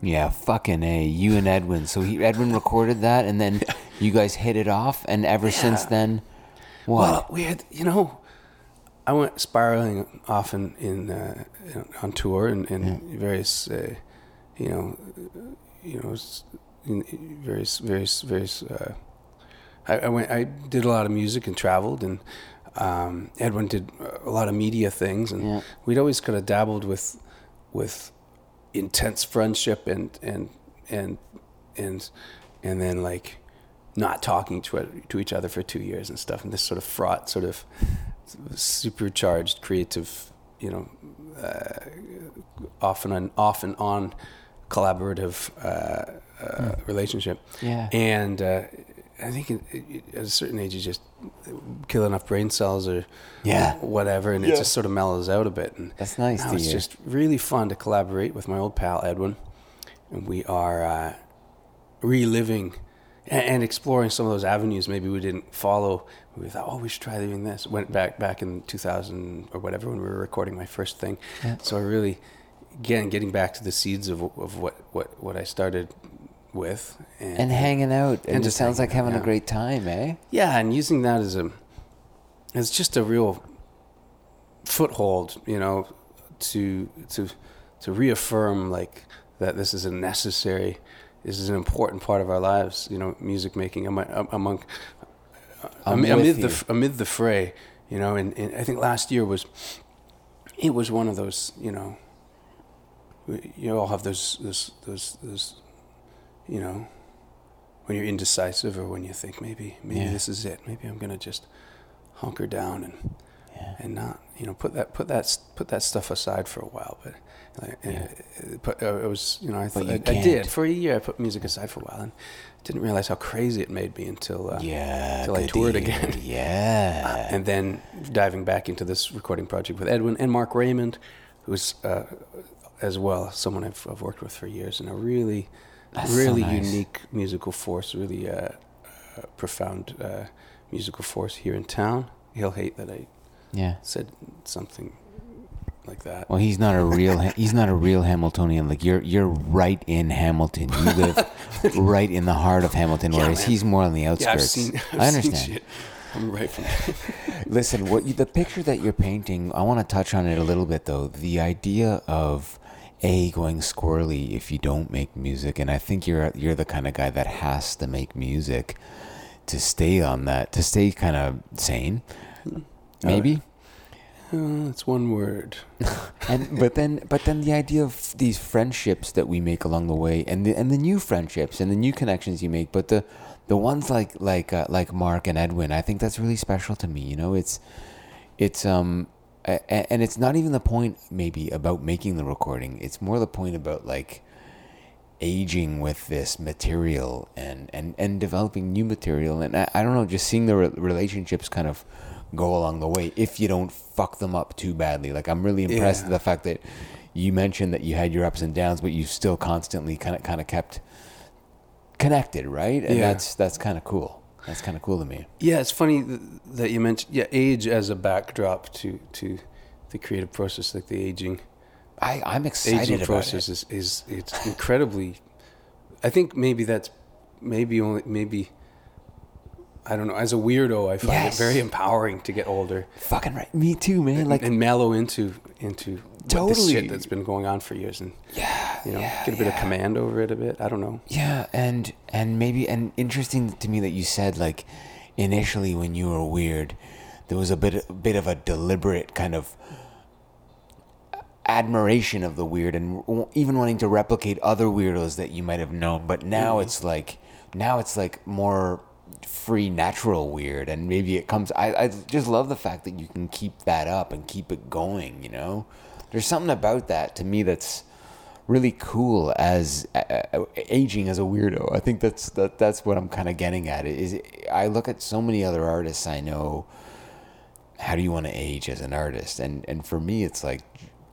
Yeah, fucking a. You and Edwin. So he, Edwin recorded that, and then you guys hit it off, and ever since then, what? Well, we had, you know, I went spiraling often in uh, on tour and, and various, uh, you know, you know, in various, various, various. Uh, I, I went, I did a lot of music and traveled, and um, Edwin did a lot of media things, and Yeah. we'd always kind of dabbled with, with intense friendship and and and and and then like not talking to it- to each other for two years and stuff, and this sort of fraught, sort of supercharged, creative, you know, uh, often on off and on collaborative uh, uh, relationship. Yeah. and uh, I think it, it, at a certain age, you just kill enough brain cells or Yeah. whatever, and it just sort of mellows out a bit. And That's nice now it's hear. just really fun to collaborate with my old pal Edwin, and we are uh, reliving and, and exploring some of those avenues maybe we didn't follow. We thought, oh, we should try doing this. Went back back in 2000 or whatever when we were recording my first thing. So I really, again, getting back to the seeds of of what what what I started with and, and hanging out. And, and it sounds like having out, a great time, eh? yeah, and using that as a as just a real foothold, you know, to to to reaffirm like that this is a necessary, this is an important part of our lives. You know, music making among, among amid, amid the amid the fray. You know, and, and I think last year was it was one of those. You know, you all have those those those those you know when you're indecisive or when you think maybe maybe Yeah. this is it maybe i'm gonna just hunker down and Yeah. and not you know put that put that put that stuff aside for a while but like, Yeah. uh, put, uh, it was you know I, But th- you I, I did for a year I put music aside for a while and didn't realize how crazy it made me until uh, Yeah. till I toured hear. again Yeah. and then diving back into this recording project with Edwin and Mark Raymond who's uh, as well someone I've, I've worked with for years, and a really, That's so really nice. unique musical force, really uh, uh, profound uh, musical force here in town. He'll hate that I Yeah. said something like that. Well, he's not a real. He's not a real Hamiltonian. Like you're, you're right in Hamilton. You live right in the heart of Hamilton, Yeah, whereas man. he's more on the yeah, outskirts. I've seen. I've I understand. shit. I'm right from. Listen, what you, the picture that you're painting, I want to touch on it a little bit though. The idea of a going squirrely if you don't make music, and I think you're you're the kind of guy that has to make music to stay on that, to stay kind of sane, maybe. Uh, it's one word. and but then but then the idea of these friendships that we make along the way and the and the new friendships and the new connections you make but the the ones like like uh, like Mark and Edwin I think that's really special to me you know it's it's um and it's not even the point maybe about making the recording. It's more the point about like aging with this material and and and developing new material. And I, I don't know just seeing the re- relationships kind of go along the way if you don't fuck them up too badly. Like I'm really impressed Yeah. with the fact that you mentioned that you had your ups and downs but you still constantly kind of kind of kept connected right? And Yeah. that's that's kind of cool that's kind of cool to me Yeah, it's funny that you mentioned yeah age as a backdrop to to the creative process, like the aging I I'm excited aging about process it. is is it's incredibly. I think maybe that's maybe only maybe. I don't know. As a weirdo, I find Yes. it very empowering to get older fucking right me too man like and mellow into into what this Totally. shit that's been going on for years, and yeah you know, yeah, get a bit of command over it a bit. I don't know. Yeah, and and maybe and interesting to me that you said like initially when you were weird, there was a bit a bit of a deliberate kind of admiration of the weird and even wanting to replicate other weirdos that you might have known. But now mm-hmm. it's like now it's like more free natural weird and maybe it comes I, I just love the fact that you can keep that up and keep it going you know there's something about that to me that's really cool as uh, aging as a weirdo. I think that's that that's what I'm kind of getting at. Is I look at so many other artists I know. How do you want to age as an artist? And and for me, it's like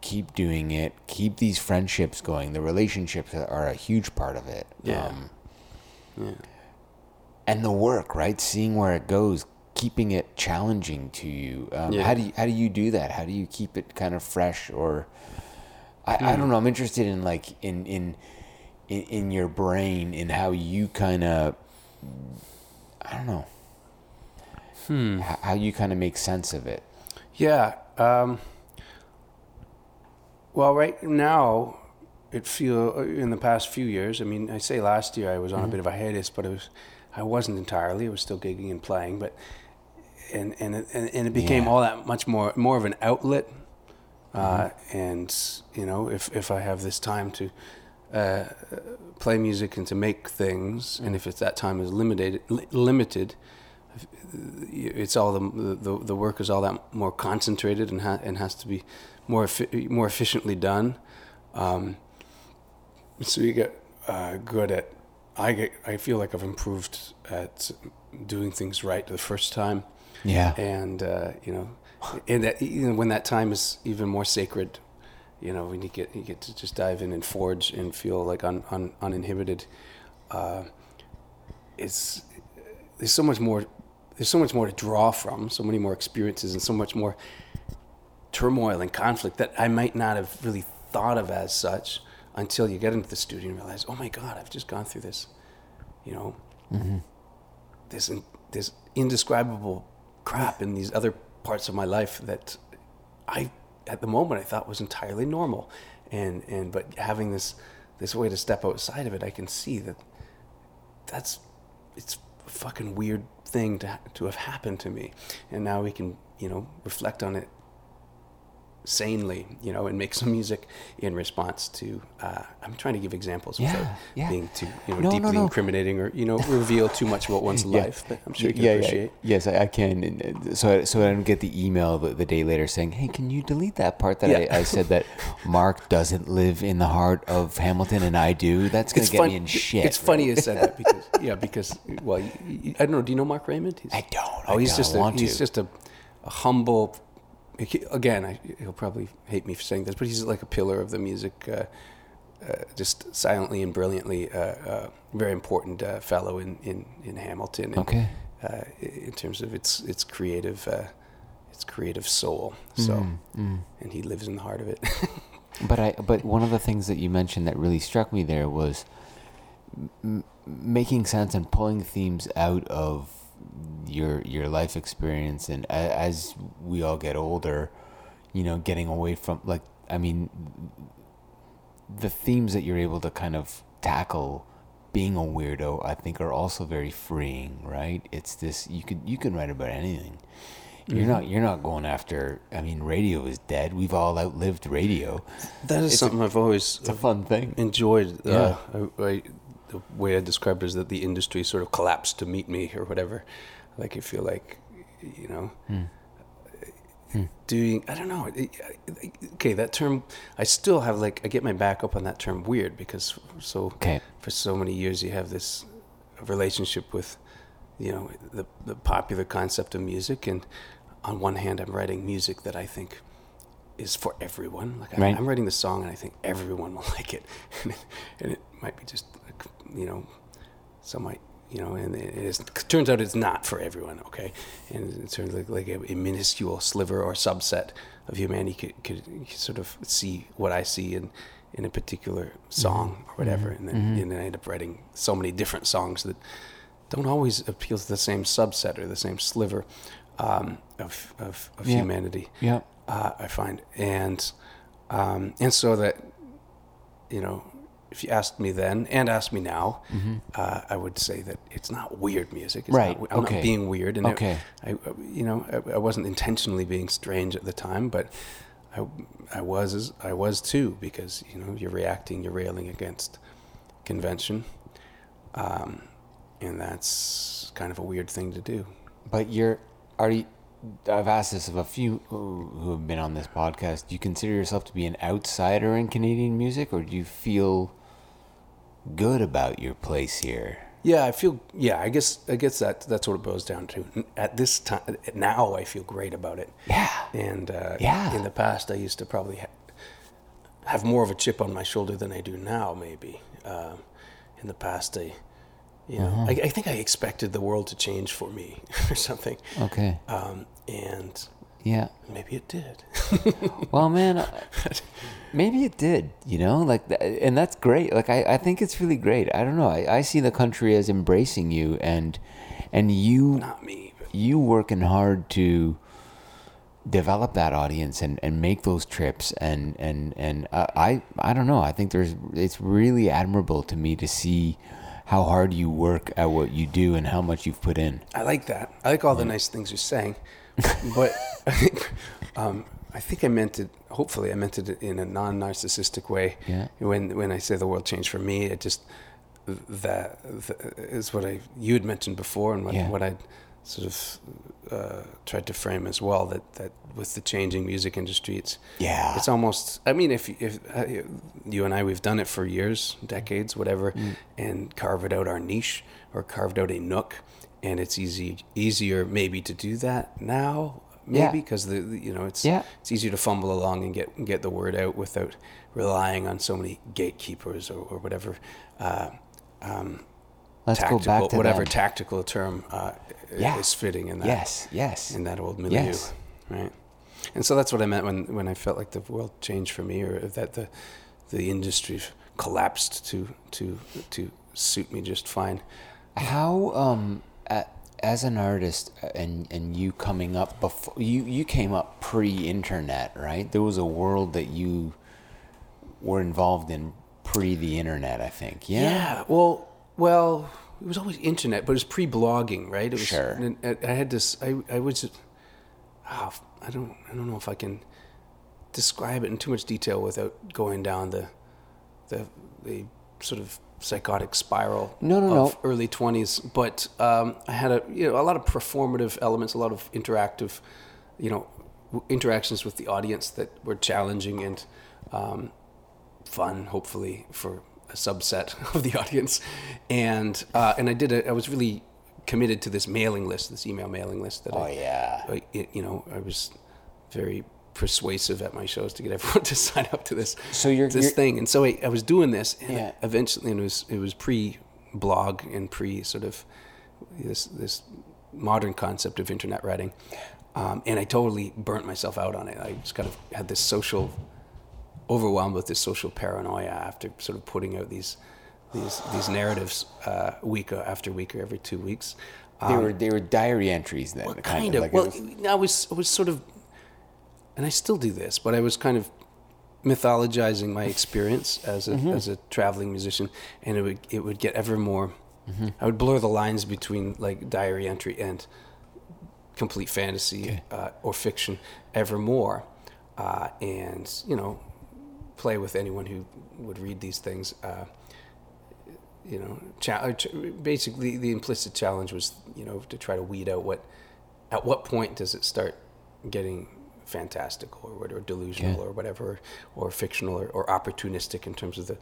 keep doing it, keep these friendships going. The relationships are a huge part of it. Yeah. Um, Yeah. and the work, right? Seeing where it goes, keeping it challenging to you. Um, Yeah. How do you how do you do that? How do you keep it kind of fresh? Or I, I Hmm. don't know. I'm interested in like in in in, in your brain in how you kind of I don't know. Hmm. How, how you kind of make sense of it. Yeah. Um, well, right now, it feel in the past few years. I mean, I say last year I was on a bit of a hiatus, but it was I wasn't entirely. I was still gigging and playing, but and and it, and, and it became Yeah. all that much more more of an outlet. Uh, and you know, if if I have this time to uh, play music and to make things, and if it's that time is limited, li- limited, it's all the, the the work is all that more concentrated and ha- and has to be more effi- more efficiently done. Um, so you get uh, good at. I get. I feel like I've improved at doing things right the first time, Yeah. and uh, you know, and that you know, when that time is even more sacred, you know, when you get you get to just dive in and forge and feel like un, un, uninhibited. Uh, it's there's so much more there's so much more to draw from so many more experiences and so much more turmoil and conflict that i might not have really thought of as such until you get into the studio and realize oh my god i've just gone through this you know this in, this indescribable crap in these other parts of my life that i at the moment i thought was entirely normal. And and but having this this way to step outside of it i can see that that's it's a fucking weird thing to to have happened to me. And now we can you know reflect on it sanely you know and make some music in response to uh, i'm trying to give examples Yeah, without yeah. being too you know No, no, deeply no. incriminating or you know reveal too much about one's Yeah. life but i'm sure you can appreciate. Yes, I, I can. Uh, So, so I don't get the email the, the day later saying, "Hey, can you delete that part that. I, I said that Mark doesn't live in the heart of Hamilton and I do"? That's gonna get fun- me in shit. It's funny you said that because yeah, because well, you, you, I don't know. Do you know Mark Raymond? He's, I don't. Oh, I he's don't just a, he's to. just a, a humble, he- again, I, he'll probably hate me for saying this, but he's like a pillar of the music, uh, uh, just silently and brilliantly, uh, uh, very important uh, fellow in, in, in Hamilton. And, Okay. Uh, in terms of its its creative, uh, its creative soul. So, Mm, and he lives in the heart of it. But I but one of the things that you mentioned that really struck me there was m- making sense and pulling themes out of your your life experience and a, as we all get older, you know, getting away from like I mean the themes that you're able to kind of tackle being a weirdo I think are also very freeing, right? It's this you could you can write about anything. You're not you're not going after I mean radio is dead. We've all outlived radio. that is It's something I've always It's a fun thing. enjoyed. Yeah. Uh, I, I, the way I described it is that the industry sort of collapsed to meet me or whatever. Like you feel like, you know, hmm. Hmm. doing I don't know. Okay, that term I still have like I get my back up on that term weird because so Okay. for so many years you have this relationship with you know the the popular concept of music and on one hand I'm writing music that I think is for everyone like I, Right. I'm writing the song and I think everyone will like it and it, and it might be just you know some might you know and it is, turns out it's not for everyone okay? And it's sort of like, like a, a minuscule sliver or subset of humanity could, could, could sort of see what I see in in a particular song or whatever. And then and then I end up writing so many different songs that don't always appeal to the same subset or the same sliver um, of, of, of Yeah. humanity Yeah. uh, I find, and um, and so that you know, if you asked me then and asked me now, uh, I would say that it's not weird music. It's Right, Not, I'm okay. not being weird, and it- I, you know, I, I wasn't intentionally being strange at the time, but I, I was, I was too, because you know, you're reacting, you're railing against convention, um, and that's kind of a weird thing to do. But you're are you I've asked this of a few who who have been on this podcast. Do you consider yourself to be an outsider in Canadian music or do you feel good about your place here? Yeah, I feel. Yeah, I guess. I guess that that's what it boils down to. At this time, now I feel great about it. Yeah. And uh, Yeah. in the past, I used to probably ha- have more of a chip on my shoulder than I do now. Maybe um, in the past, I, you know, Uh-huh. I, I think I expected the world to change for me or something. Okay. Um, and Yeah. maybe it did. Well, man, uh, maybe it did, you know, like, and that's great. Like, I, I think it's really great. I don't know. I, I see the country as embracing you and, and you, Not me. But you working hard to develop that audience and, and make those trips and and and uh, I I don't know I think there's it's really admirable to me to see how hard you work at what you do and how much you've put in I like that. I like all the nice things you're saying, but I think um, I think I meant it. Hopefully, I meant it in a non-narcissistic way. Yeah. When when I say the world changed for me, it just that, that is what I you had mentioned before, and what Yeah. what I sort of uh, tried to frame as well. That that with the changing music industry, it's Yeah. it's almost. I mean, if if uh, you and I we've done it for years, decades, whatever, Mm. and carved out our niche or carved out a nook, and it's easy easier maybe to do that now. Maybe because the, the- you know it's Yeah. it's easier to fumble along and get get the word out without relying on so many gatekeepers or, or whatever uh, um, let's tactical go back to whatever that. tactical term uh, Yeah. is fitting in that yes yes in that old milieu, Yes. right? And so that's what I meant when, when I felt like the world changed for me, or that the the industry collapsed to to to suit me just fine. How um as an artist uh, and and you coming up before you you came up pre-internet, right? There was a world that you were involved in pre the internet, I think. Yeah. yeah Well, well, it was always internet, but it was pre-blogging, right? It was, Sure. and I, I had this. I I was. Oh, I don't. I don't know if I can describe it in too much detail without going down the the the sort of psychotic spiral No, no, of no. early 20s but um, i had a you know a lot of performative elements a lot of interactive you know interactions with the audience that were challenging and um, fun hopefully for a subset of the audience and uh, and i did it i was really committed to this mailing list this email mailing list that Oh I, yeah. I, it- you know, I was very persuasive at my shows to get everyone to sign up to this So you're- this you're- thing. And so I, I was doing this, and Yeah. eventually, and it was it was pre blog and pre sort of this this modern concept of internet writing, um, and I totally burnt myself out on it. I just kind of had this social overwhelmed with this social paranoia after sort of putting out these these these narratives uh, week after week or every two weeks. They were they were diary entries then, Well, kind, kind of. of. like well, was- I was I was sort of, and I still do this, but I was kind of mythologizing my experience as a Mm-hmm. as a traveling musician, and it would it would get ever more. Mm-hmm. I would blur the lines between like diary entry and complete fantasy uh, or fiction ever more, uh, and you know, play with anyone who would read these things. Uh, you know, cha- uh, basically the implicit challenge was, you know, to try to weed out what, at what point does it start getting fantastical or, what- or delusional or whatever, or fictional or, or opportunistic in terms of the,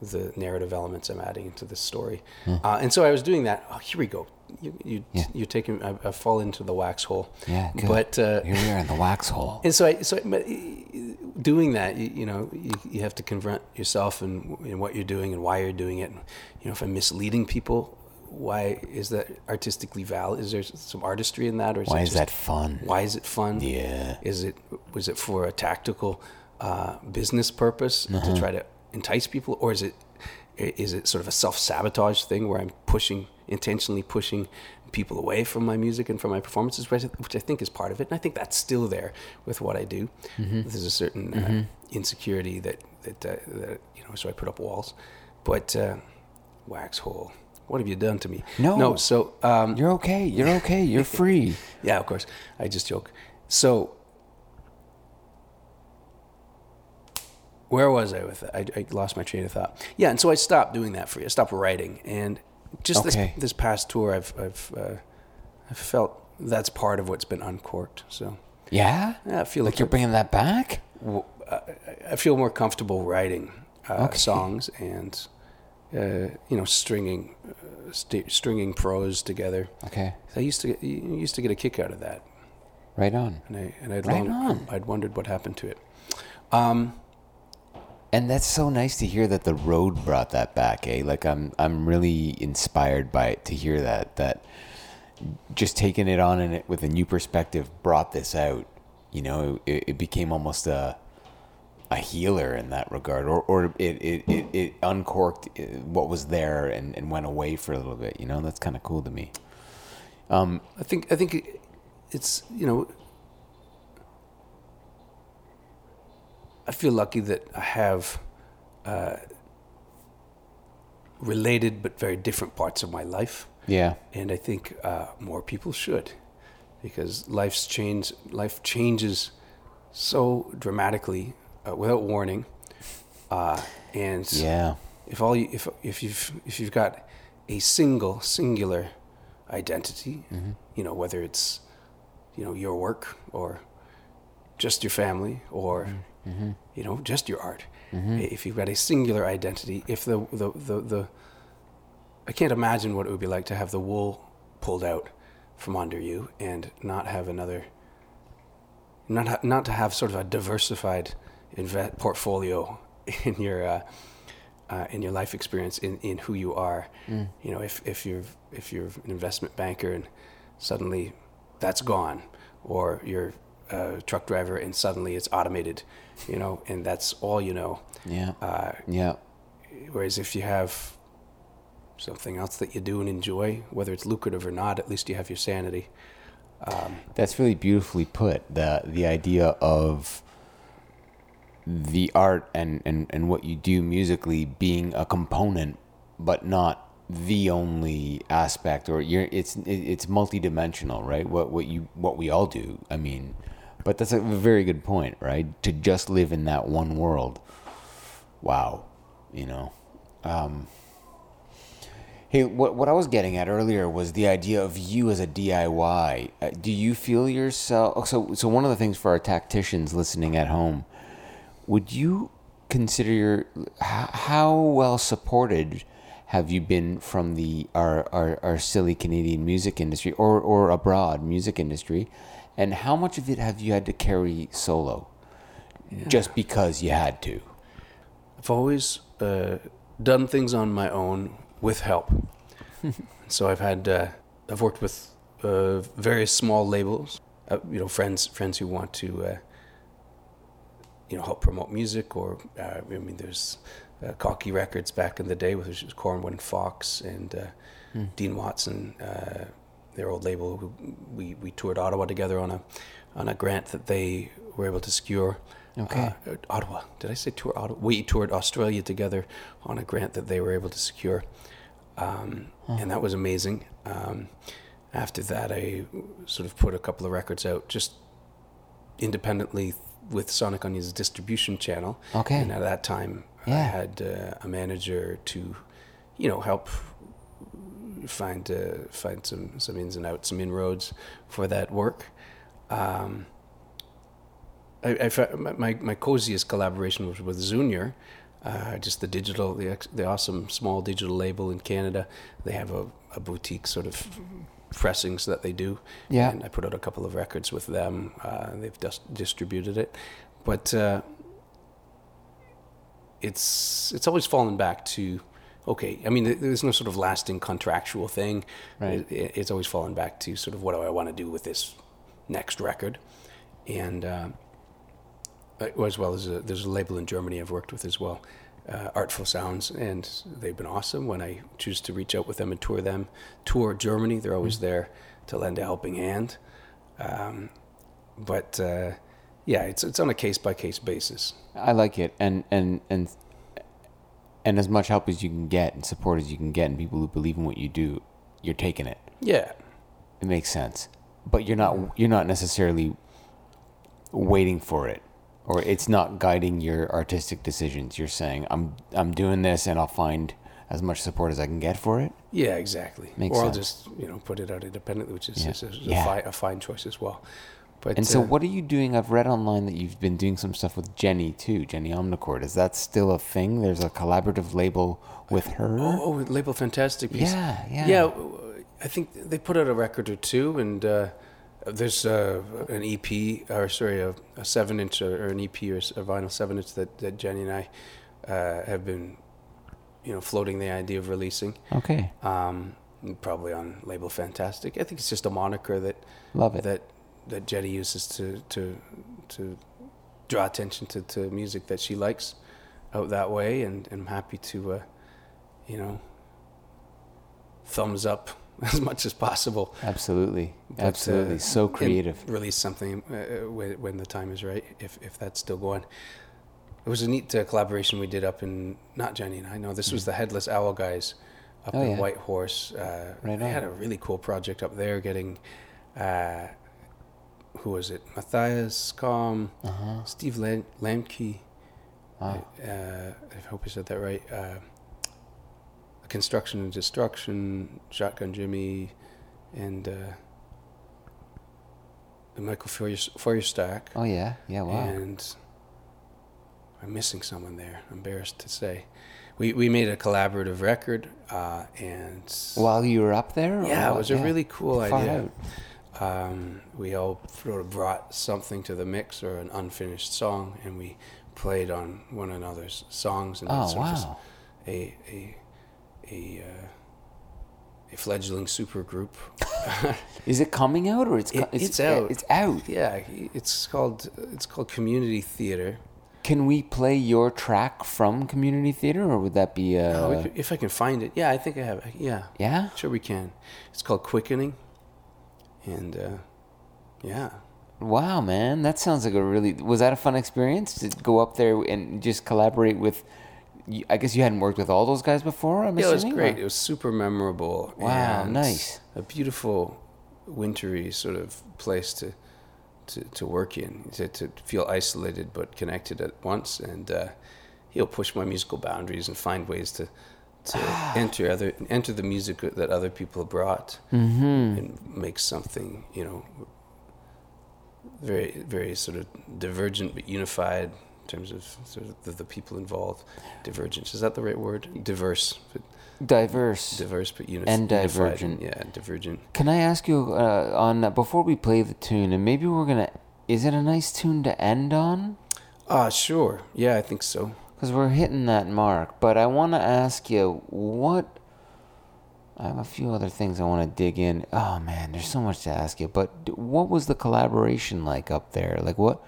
the narrative elements I'm adding into the story. Uh, and so I was doing that. Oh, here we go. You, you, Yeah. you're taking, I, I fall into the wax hole. yeah, good. But, uh, here we are in the wax hole. and so, I, so, I, but doing that, you, you know, you, you have to confront yourself and, and what you're doing and why you're doing it. And, you know, if I'm misleading people, why is that artistically valid? Is there some artistry in that, or is Why is just- that fun? Why is it fun? Yeah. Is it was it for a tactical uh, business purpose Uh-huh. to try to entice people, or is it is it sort of a self sabotage thing where I'm pushing intentionally pushing people away from my music and from my performances, which I- think is part of it, and I think that's still there with what I do. Mm-hmm. There's a certain uh, insecurity that that, uh, that you know, so I put up walls, but uh, wax hole. What have you done to me? No. no. So um, You're okay. You're okay. You're free. yeah, of course. I just joke. So, where was I with that? I, I lost my train of thought. Yeah, and so I stopped doing that for you. I stopped writing, and just Okay. this this past tour, I've I've uh, I felt that's part of what's been uncorked. So Yeah. yeah, I feel like like you're bringing that back. I feel more comfortable writing uh, Okay. songs and uh, you know stringing uh, st- stringing prose together. Okay. I used to get, you used to get a kick out of that. Right on. and I and I'd Right long, on. I'd wondered what happened to it. Um, And that's so nice to hear that the road brought that back, eh? Like I'm I'm really inspired by it to hear that that just taking it on and it with a new perspective brought this out. You know, it, it became almost a a healer in that regard, or or it it, it, it uncorked uh, what was there and, and went away for a little bit. You know, that's kind of cool to me. I think I think it's you know I feel lucky that I have uh, related but very different parts of my life, Yeah. and I think uh, more people should, because life's change life changes so dramatically uh, without warning, uh, and Yeah. if all you if if you've if you've got a single singular identity, you know whether it's you know your work or just your family or you know just your art. If you've got a singular identity, if the, the the the I can't imagine what it would be like to have the wool pulled out from under you and not have another not ha- not to have sort of a diversified portfolio in your uh, uh, in your life experience in, in who you are. You know, if if you're if you're an investment banker and suddenly that's gone, or you're a truck driver and suddenly it's automated, you know, and that's all you know. Yeah. Uh, yeah. Whereas if you have something else that you do and enjoy, whether it's lucrative or not, at least you have your sanity. That's really beautifully put. The the idea of the art and, and, and what you do musically being a component, but not the only aspect, or you're it's it, it's multidimensional, right? What what you what we all do. I mean, but that's a very good point, right? To just live in that one world. Wow, you know. Hey, what what I was getting at earlier was the idea of you as a DIY. Uh, do you feel yourself? So, so one of the things for our tacticians listening at home, would you consider your how, how well supported have you been from the our, our, our silly Canadian music industry or, or abroad music industry? And how much of it have you had to carry solo? Just because you had to. I've always uh, done things on my own with help. so I've had uh, I've worked with uh, various small labels, uh, you know, friends friends who want to uh, you know help promote music, or uh, I mean, there's uh, Cocky Records back in the day, which was Cornwood and Fox and uh, Dean Watson, uh, their old label. Who we we toured Ottawa together on a on a grant that they were able to secure. Okay. Uh, Ottawa. Did I say tour Ottawa? We toured Australia together on a grant that they were able to secure, um, and that was amazing. Um, after that, I sort of put a couple of records out just independently with Sonic Unyon's distribution channel. Okay. And at that time, I had uh, a manager to, you know, help find uh, find some some ins and outs, some inroads for that work. Um, I, I my, my coziest collaboration was with Zunior, uh, just the digital, the the awesome small digital label in Canada. They have a, a boutique sort of pressings that they do. Yeah. And I put out a couple of records with them. Uh, they've just distributed it, but uh, it's it's always fallen back to. Okay, I mean, there's no sort of lasting contractual thing. Right. It, it's always fallen back to sort of what do I want to do with this next record, and uh, uh, as well as a, there's a label in Germany I've worked with as well, uh, Artful Sounds, and they've been awesome. When I choose to reach out with them and tour them, tour Germany, they're always there to lend a helping hand. Um, but uh, yeah, it's it's on a case by case basis. I like it, and and and and as much help as you can get and support as you can get, and people who believe in what you do, you're taking it. Yeah, It makes sense, but you're not you're not necessarily waiting for it, or it's not guiding your artistic decisions. You're saying, "I'm I'm doing this, and I'll find as much support as I can get for it." yeah, exactly. Makes or I'll just you know put it out independently, which is, Yeah. is a, a, Yeah. fi- a fine choice as well. But And so, uh, what are you doing? I've read online that you've been doing some stuff with Jenny too, Jenny Omnichord. Is that still a thing? There's a collaborative label with her. Oh, oh, label fantastic piece. Yeah, yeah. Yeah, I think they put out a record or two, and uh, there's uh, an EP, or sorry, a, a seven inch or, or an EP or a vinyl seven inch that, that Jenny and I uh, have been, you know, floating the idea of releasing. Okay, Um, probably on label Fantastic. I think it's just a moniker that love it. that that Jenny uses to to to draw attention to, to music that she likes out that way, and, and I'm happy to, uh, you know, thumbs up as much as possible. Absolutely, But, absolutely. uh, so creative. Release something uh, when, when the time is right, if if that's still going. It was a neat uh, collaboration we did up in not Jenny and I. No, this was the Headless Owl guys up Mm. Oh, in yeah. Whitehorse. Uh, Right they had a really cool project up there, getting. Uh, who was it? Mathias Kom, Uh-huh. Steve Lam- Lambke. Wow. Uh, I hope I said that right. Construction and Destruction, Shotgun Jimmy, and uh, and Michael Feuer- Feuerstack. Oh yeah, yeah. Wow. And I'm missing someone there. I'm embarrassed to say. We, we made a collaborative record, uh, and While you were up there? yeah, it was a really cool Far idea. Um, we all sort of brought something to the mix or an unfinished song, and we played on one another's songs. And Oh it's of just wow. a a a uh, a fledgling supergroup. Is it coming out or it's co- It- it's out. It's out. yeah, it's called it's called community theater. Can we play your track from community theater, or would that be uh, could- if I can find it, yeah, I think I have. it. Yeah, yeah? sure we can. It's called Quickening, and uh, yeah, Wow, man, that sounds like a really. Was that a fun experience to go up there and just collaborate with? You- I guess you hadn't worked with all those guys before. I'm yeah, it was great. or- It was super memorable. Wow, nice. A beautiful, wintry sort of place to to, to work in, to, to feel isolated but connected at once, and uh, he'll push my musical boundaries and find ways to to enter other enter the music that other people have brought Mm-hmm. and make something you know very very sort of divergent but unified terms of sort of the, the people involved. Divergence is that the right word? Diverse, but diverse. diverse but uni- And unified divergent. yeah, divergent. Can I ask you uh, on uh, before we play the tune, and maybe we're gonna? Is it a nice tune to end on? Ah, sure. Yeah, I think so. Because we're hitting that mark. But I want to ask you what. I have a few other things I want to dig in. Oh man, there's so much to ask you. But what was the collaboration like up there? Like what?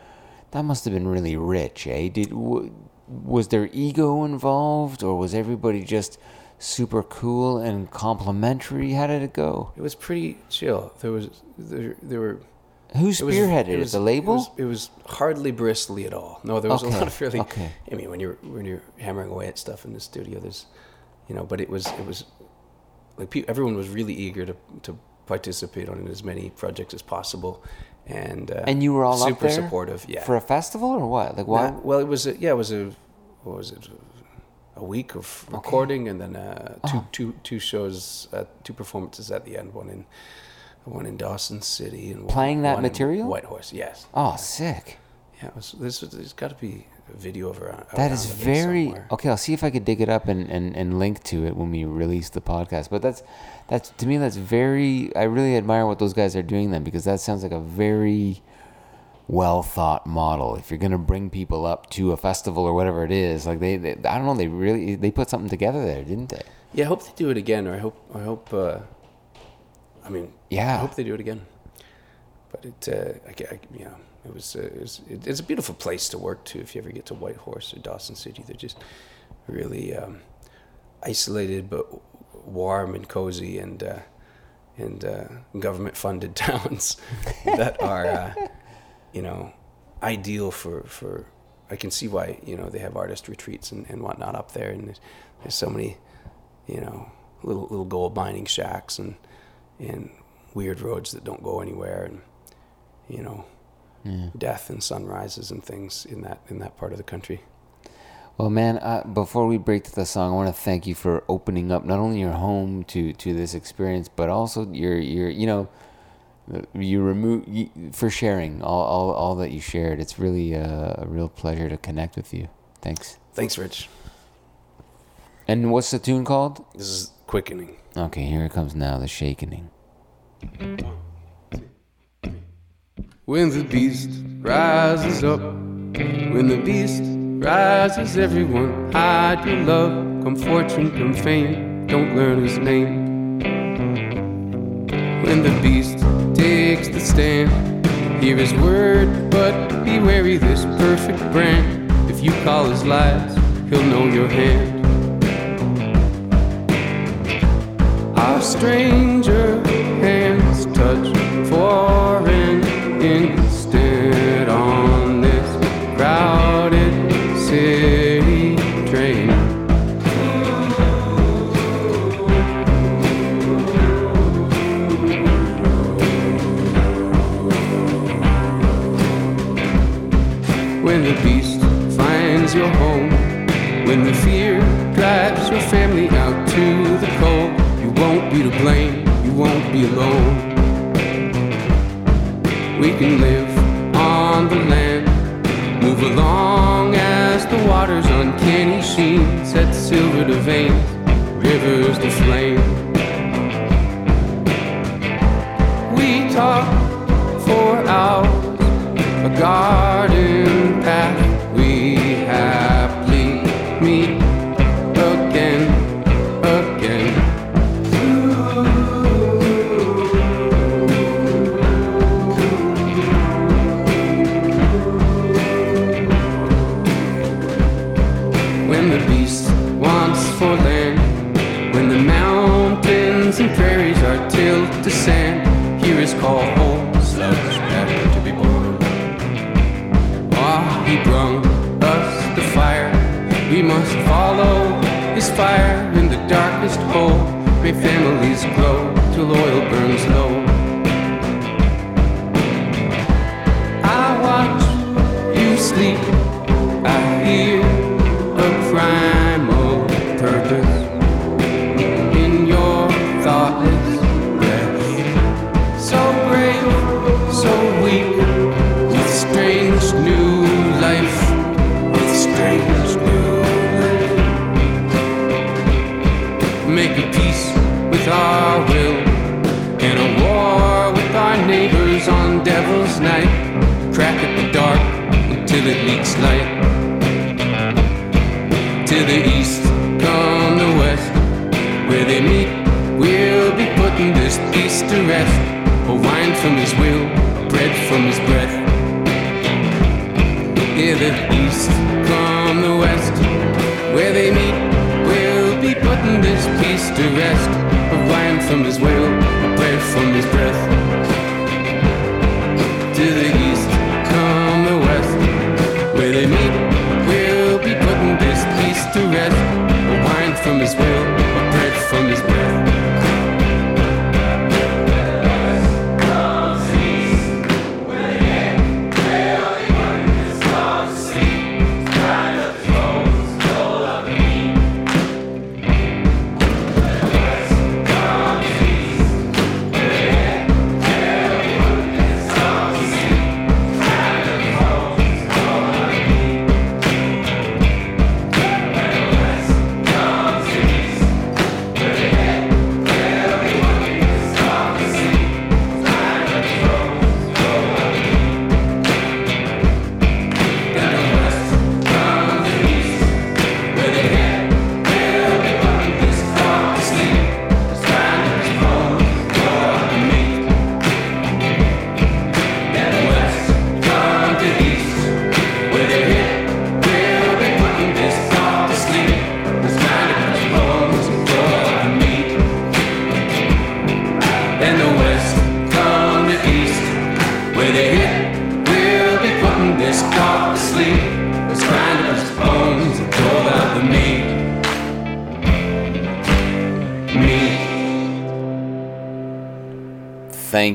That must have been really rich, eh? Did w- was there ego involved, or was everybody just super cool and complimentary? How did it go? It was pretty chill. There was there there were Who it was- spearheaded it? was- the label? It was, it was hardly bristly at all. No, there was Okay, a lot of really. okay. I mean, when you're when you're hammering away at stuff in the studio, there's, you know, but it was it was, like everyone was really eager to to participate on as many projects as possible, and uh, and you were all super supportive. Yeah. for a festival or what? Like why? Nah, well, it was a, yeah, it was a what was it? A week of recording and then uh, two Oh. two two shows, uh, two performances at the end. One in one in Dawson City and one, Playing that one material? Whitehorse. Yes. oh, sick. Yeah. It was, this was, there's got to be video of around. That is around of it very somewhere. okay. I'll see if I could dig it up and, and, and link to it when we release the podcast. But that's that's to me that's very. I really admire what those guys are doing then because that sounds like a very well thought model. If you're gonna bring people up to a festival or whatever it is, like they, they I don't know, they really they put something together there, didn't they? Yeah, I hope they do it again, or I hope I hope. Uh, I mean, Yeah. I hope they do it again. But it, uh, I, I, yeah, it was, uh, it was it, it's a beautiful place to work too. If you ever get to Whitehorse or Dawson City, they're just really um, isolated but warm and cozy and uh, and uh, government funded towns that are uh, you know ideal for for. I can see why you know they have artist retreats and, and whatnot up there, and there's, there's so many you know little little gold mining shacks and and weird roads that don't go anywhere and you know death and sunrises and things in that in that part of the country Well, man, uh, before we break to the song, I want to thank you for opening up not only your home to, to this experience, but also your your you know, uh, you remove you, for sharing all, all all that you shared. It's really uh, a real pleasure to connect with you. Thanks. thanks rich And what's the tune called? this is quickening Okay, here it comes now. The shakening. When the beast rises up, when the beast rises, everyone hide your love. Come fortune, come fame, don't learn his name. When the beast takes the stand, hear his word, but be wary this perfect brand. If you call his lies, he'll know your hand. Our stranger hands touch for Hear the east, come the west, where they meet. We'll be putting this beast to rest. A wine from his will, bread from his breath.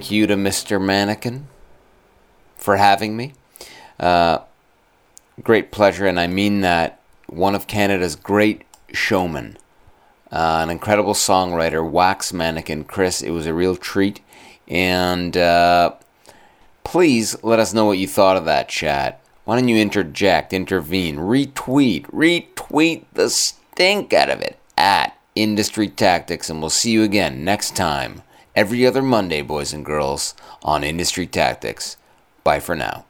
Thank you to Mr. Mannequin for having me. Uh, great pleasure, and I mean that. One of Canada's great showmen, uh, an incredible songwriter, Wax Mannequin Chris. It was a real treat, and uh, please let us know what you thought of that chat. Why don't you interject, intervene, retweet, retweet the stink out of it at Industry Tactics, and we'll see you again next time, every other Monday, boys and girls, on Industry Tactics. Bye for now.